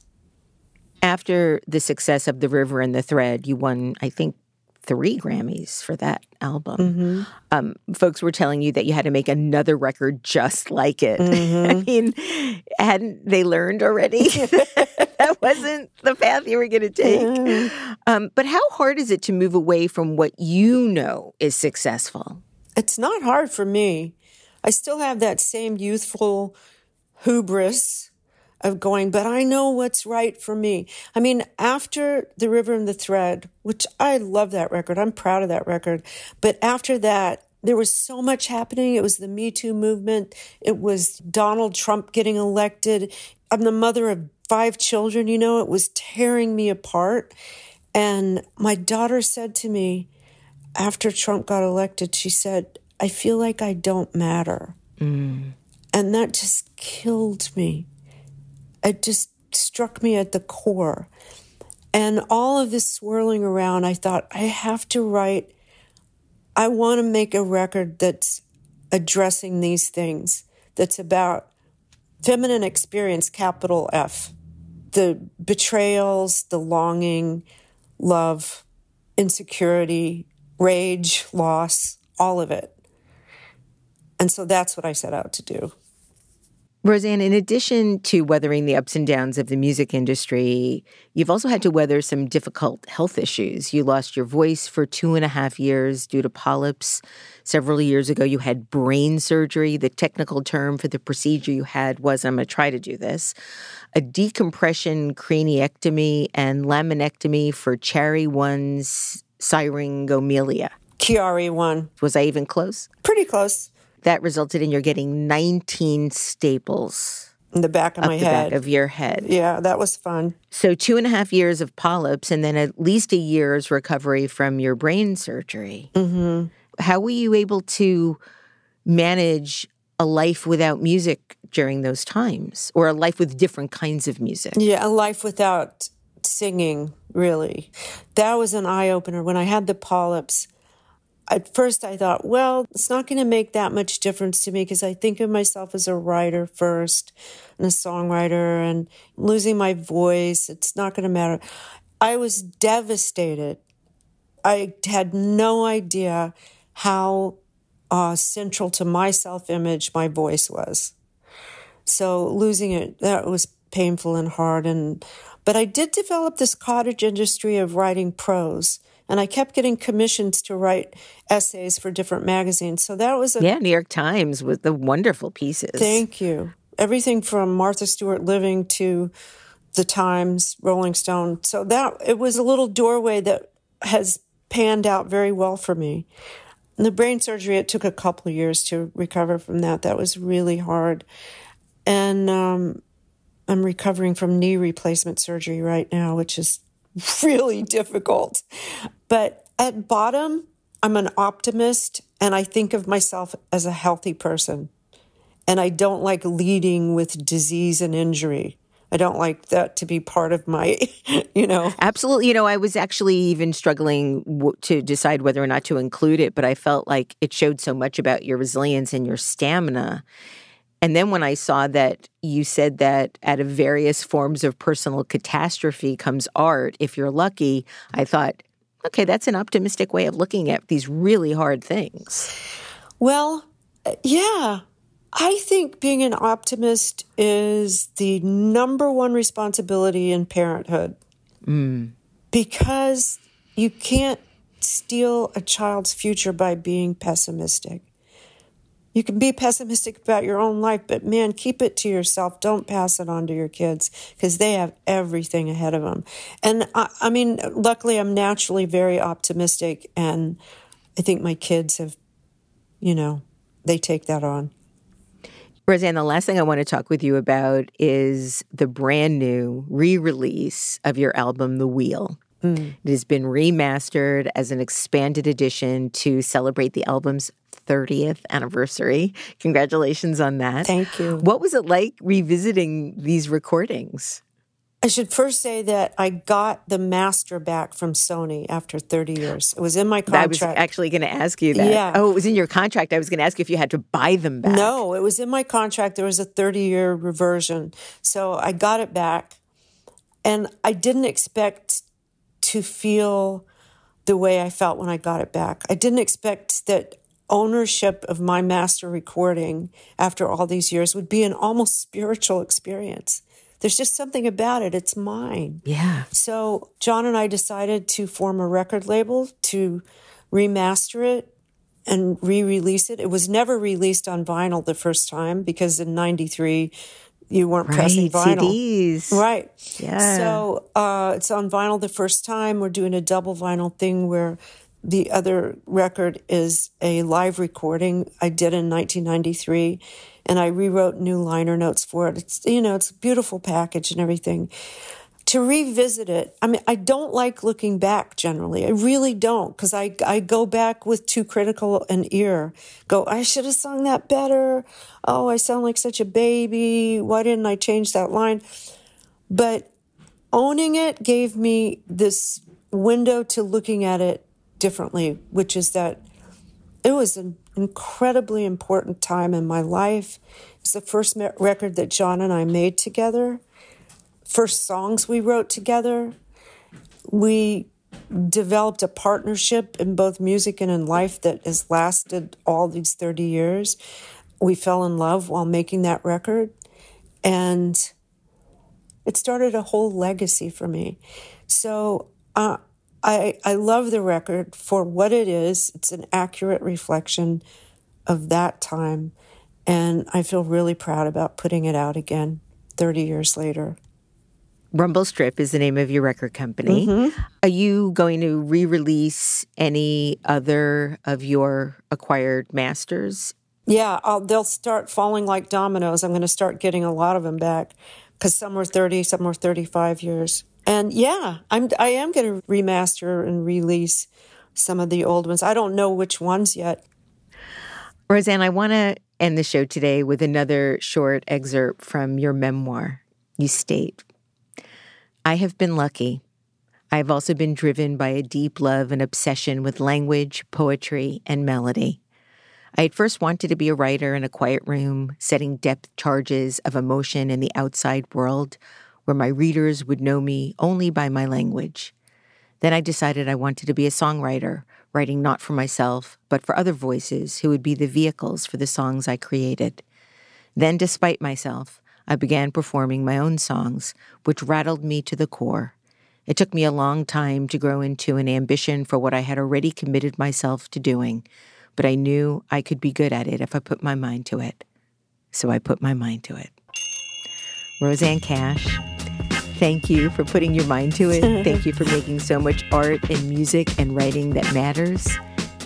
After the success of The River and the Thread, you won, I think, three Grammys for that album. Mm-hmm. Um, folks were telling you that you had to make another record just like it. Mm-hmm. I mean, hadn't they learned already? that wasn't the path you were going to take. Mm-hmm. Um, but how hard is it to move away from what you know is successful? It's not hard for me. I still have that same youthful hubris of going, but I know what's right for me. I mean, after The River and the Thread, which I love that record, I'm proud of that record. But after that, there was so much happening. It was the Me Too movement. It was Donald Trump getting elected. I'm the mother of five children, you know, it was tearing me apart. And my daughter said to me after Trump got elected, she said, I feel like I don't matter. Mm. And that just killed me. It just struck me at the core. And all of this swirling around, I thought, I have to write, I want to make a record that's addressing these things, that's about feminine experience, capital F, the betrayals, the longing, love, insecurity, rage, loss, all of it. And so that's what I set out to do. Rosanne, in addition to weathering the ups and downs of the music industry, you've also had to weather some difficult health issues. You lost your voice for two and a half years due to polyps. Several years ago, you had brain surgery. The technical term for the procedure you had was I'm going to try to do this a decompression craniectomy and laminectomy for Cherry 1's syringomyelia. Chiari 1. Was I even close? Pretty close. That resulted in your getting 19 staples in the back of my head. of your head. Yeah, that was fun. So two and a half years of polyps, and then at least a year's recovery from your brain surgery. Mm-hmm. How were you able to manage a life without music during those times, or a life with different kinds of music? Yeah, a life without singing. Really, that was an eye opener when I had the polyps at first I thought, well, it's not going to make that much difference to me because I think of myself as a writer first and a songwriter and losing my voice. It's not going to matter. I was devastated I had no idea how uh, central to my self image my voice was. So losing it, that was painful and hard. And, but I did develop this cottage industry of writing prose. And I kept getting commissions to write essays for different magazines. So that was a. Yeah, New York Times with the wonderful pieces. Thank you. Everything from Martha Stewart Living to the Times, Rolling Stone. So that it was a little doorway that has panned out very well for me. And the brain surgery, it took a couple years to recover from that. That was really hard. And um, I'm recovering from knee replacement surgery right now, which is really difficult. But at bottom, I'm an optimist and I think of myself as a healthy person. And I don't like leading with disease and injury. I don't like that to be part of my, you know. Absolutely. You know, I was actually even struggling w- to decide whether or not to include it, but I felt like it showed so much about your resilience and your stamina. And then when I saw that you said that out of various forms of personal catastrophe comes art, if you're lucky, I thought, okay, that's an optimistic way of looking at these really hard things. Well, yeah. I think being an optimist is the number one responsibility in parenthood mm. because you can't steal a child's future by being pessimistic. You can be pessimistic about your own life, but man, keep it to yourself. Don't pass it on to your kids because they have everything ahead of them. And I, I mean, luckily, I'm naturally very optimistic, and I think my kids have, you know, they take that on. Rosanne, the last thing I want to talk with you about is the brand new re release of your album, The Wheel. Mm. It has been remastered as an expanded edition to celebrate the album's 30th anniversary. Congratulations on that. Thank you. What was it like revisiting these recordings? I should first say that I got the master back from Sony after 30 years. It was in my contract. I was actually going to ask you that. Yeah. Oh, it was in your contract. I was going to ask you if you had to buy them back. No, it was in my contract. There was a 30 year reversion. So I got it back. And I didn't expect to feel the way I felt when I got it back. I didn't expect that ownership of my master recording after all these years would be an almost spiritual experience. There's just something about it. It's mine. Yeah. So John and I decided to form a record label to remaster it and re-release it. It was never released on vinyl the first time because in 93 you weren't right, pressing vinyl. CDs. Right. Yeah. So uh, it's on vinyl the first time. We're doing a double vinyl thing where the other record is a live recording I did in 1993 and I rewrote new liner notes for it. It's you know, it's a beautiful package and everything. To revisit it, I mean, I don't like looking back generally. I really don't because I, I go back with too critical an ear. Go, I should have sung that better. Oh, I sound like such a baby. Why didn't I change that line? But owning it gave me this window to looking at it differently, which is that it was an incredibly important time in my life. It's the first record that John and I made together, first songs we wrote together. We developed a partnership in both music and in life that has lasted all these 30 years. We fell in love while making that record, and it started a whole legacy for me. So, uh, I, I love the record for what it is. It's an accurate reflection of that time. And I feel really proud about putting it out again 30 years later. Rumble Strip is the name of your record company. Mm-hmm. Are you going to re release any other of your acquired masters? Yeah, I'll, they'll start falling like dominoes. I'm going to start getting a lot of them back because some were 30, some were 35 years. And yeah, I'm I am going to remaster and release some of the old ones. I don't know which ones yet. Rosanne, I want to end the show today with another short excerpt from your memoir. You state, I have been lucky. I have also been driven by a deep love and obsession with language, poetry, and melody. I had first wanted to be a writer in a quiet room, setting depth charges of emotion in the outside world where my readers would know me only by my language. Then I decided I wanted to be a songwriter, writing not for myself, but for other voices who would be the vehicles for the songs I created. Then, despite myself, I began performing my own songs, which rattled me to the core. It took me a long time to grow into an ambition for what I had already committed myself to doing, but I knew I could be good at it if I put my mind to it. So I put my mind to it. Rosanne Cash, thank you for putting your mind to it. thank you for making so much art and music and writing that matters.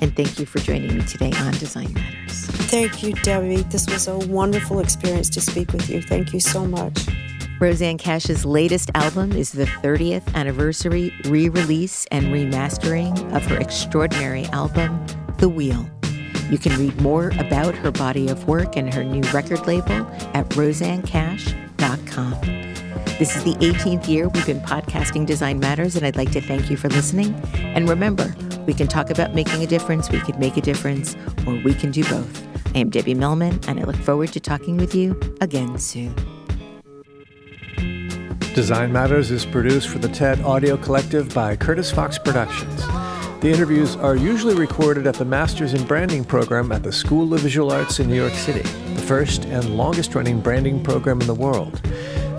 And thank you for joining me today on Design Matters. Thank you, Debbie. This was a wonderful experience to speak with you. Thank you so much. Rosanne Cash's latest album is the 30th anniversary re release and remastering of her extraordinary album, The Wheel. You can read more about her body of work and her new record label at rosannecash.com. This is the 18th year we've been podcasting Design Matters, and I'd like to thank you for listening. And remember, we can talk about making a difference, we can make a difference, or we can do both. I am Debbie Millman, and I look forward to talking with you again soon. Design Matters is produced for the TED Audio Collective by Curtis Fox Productions. The interviews are usually recorded at the Masters in Branding program at the School of Visual Arts in New York City, the first and longest running branding program in the world.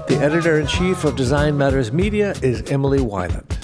The editor in chief of Design Matters Media is Emily Weiland.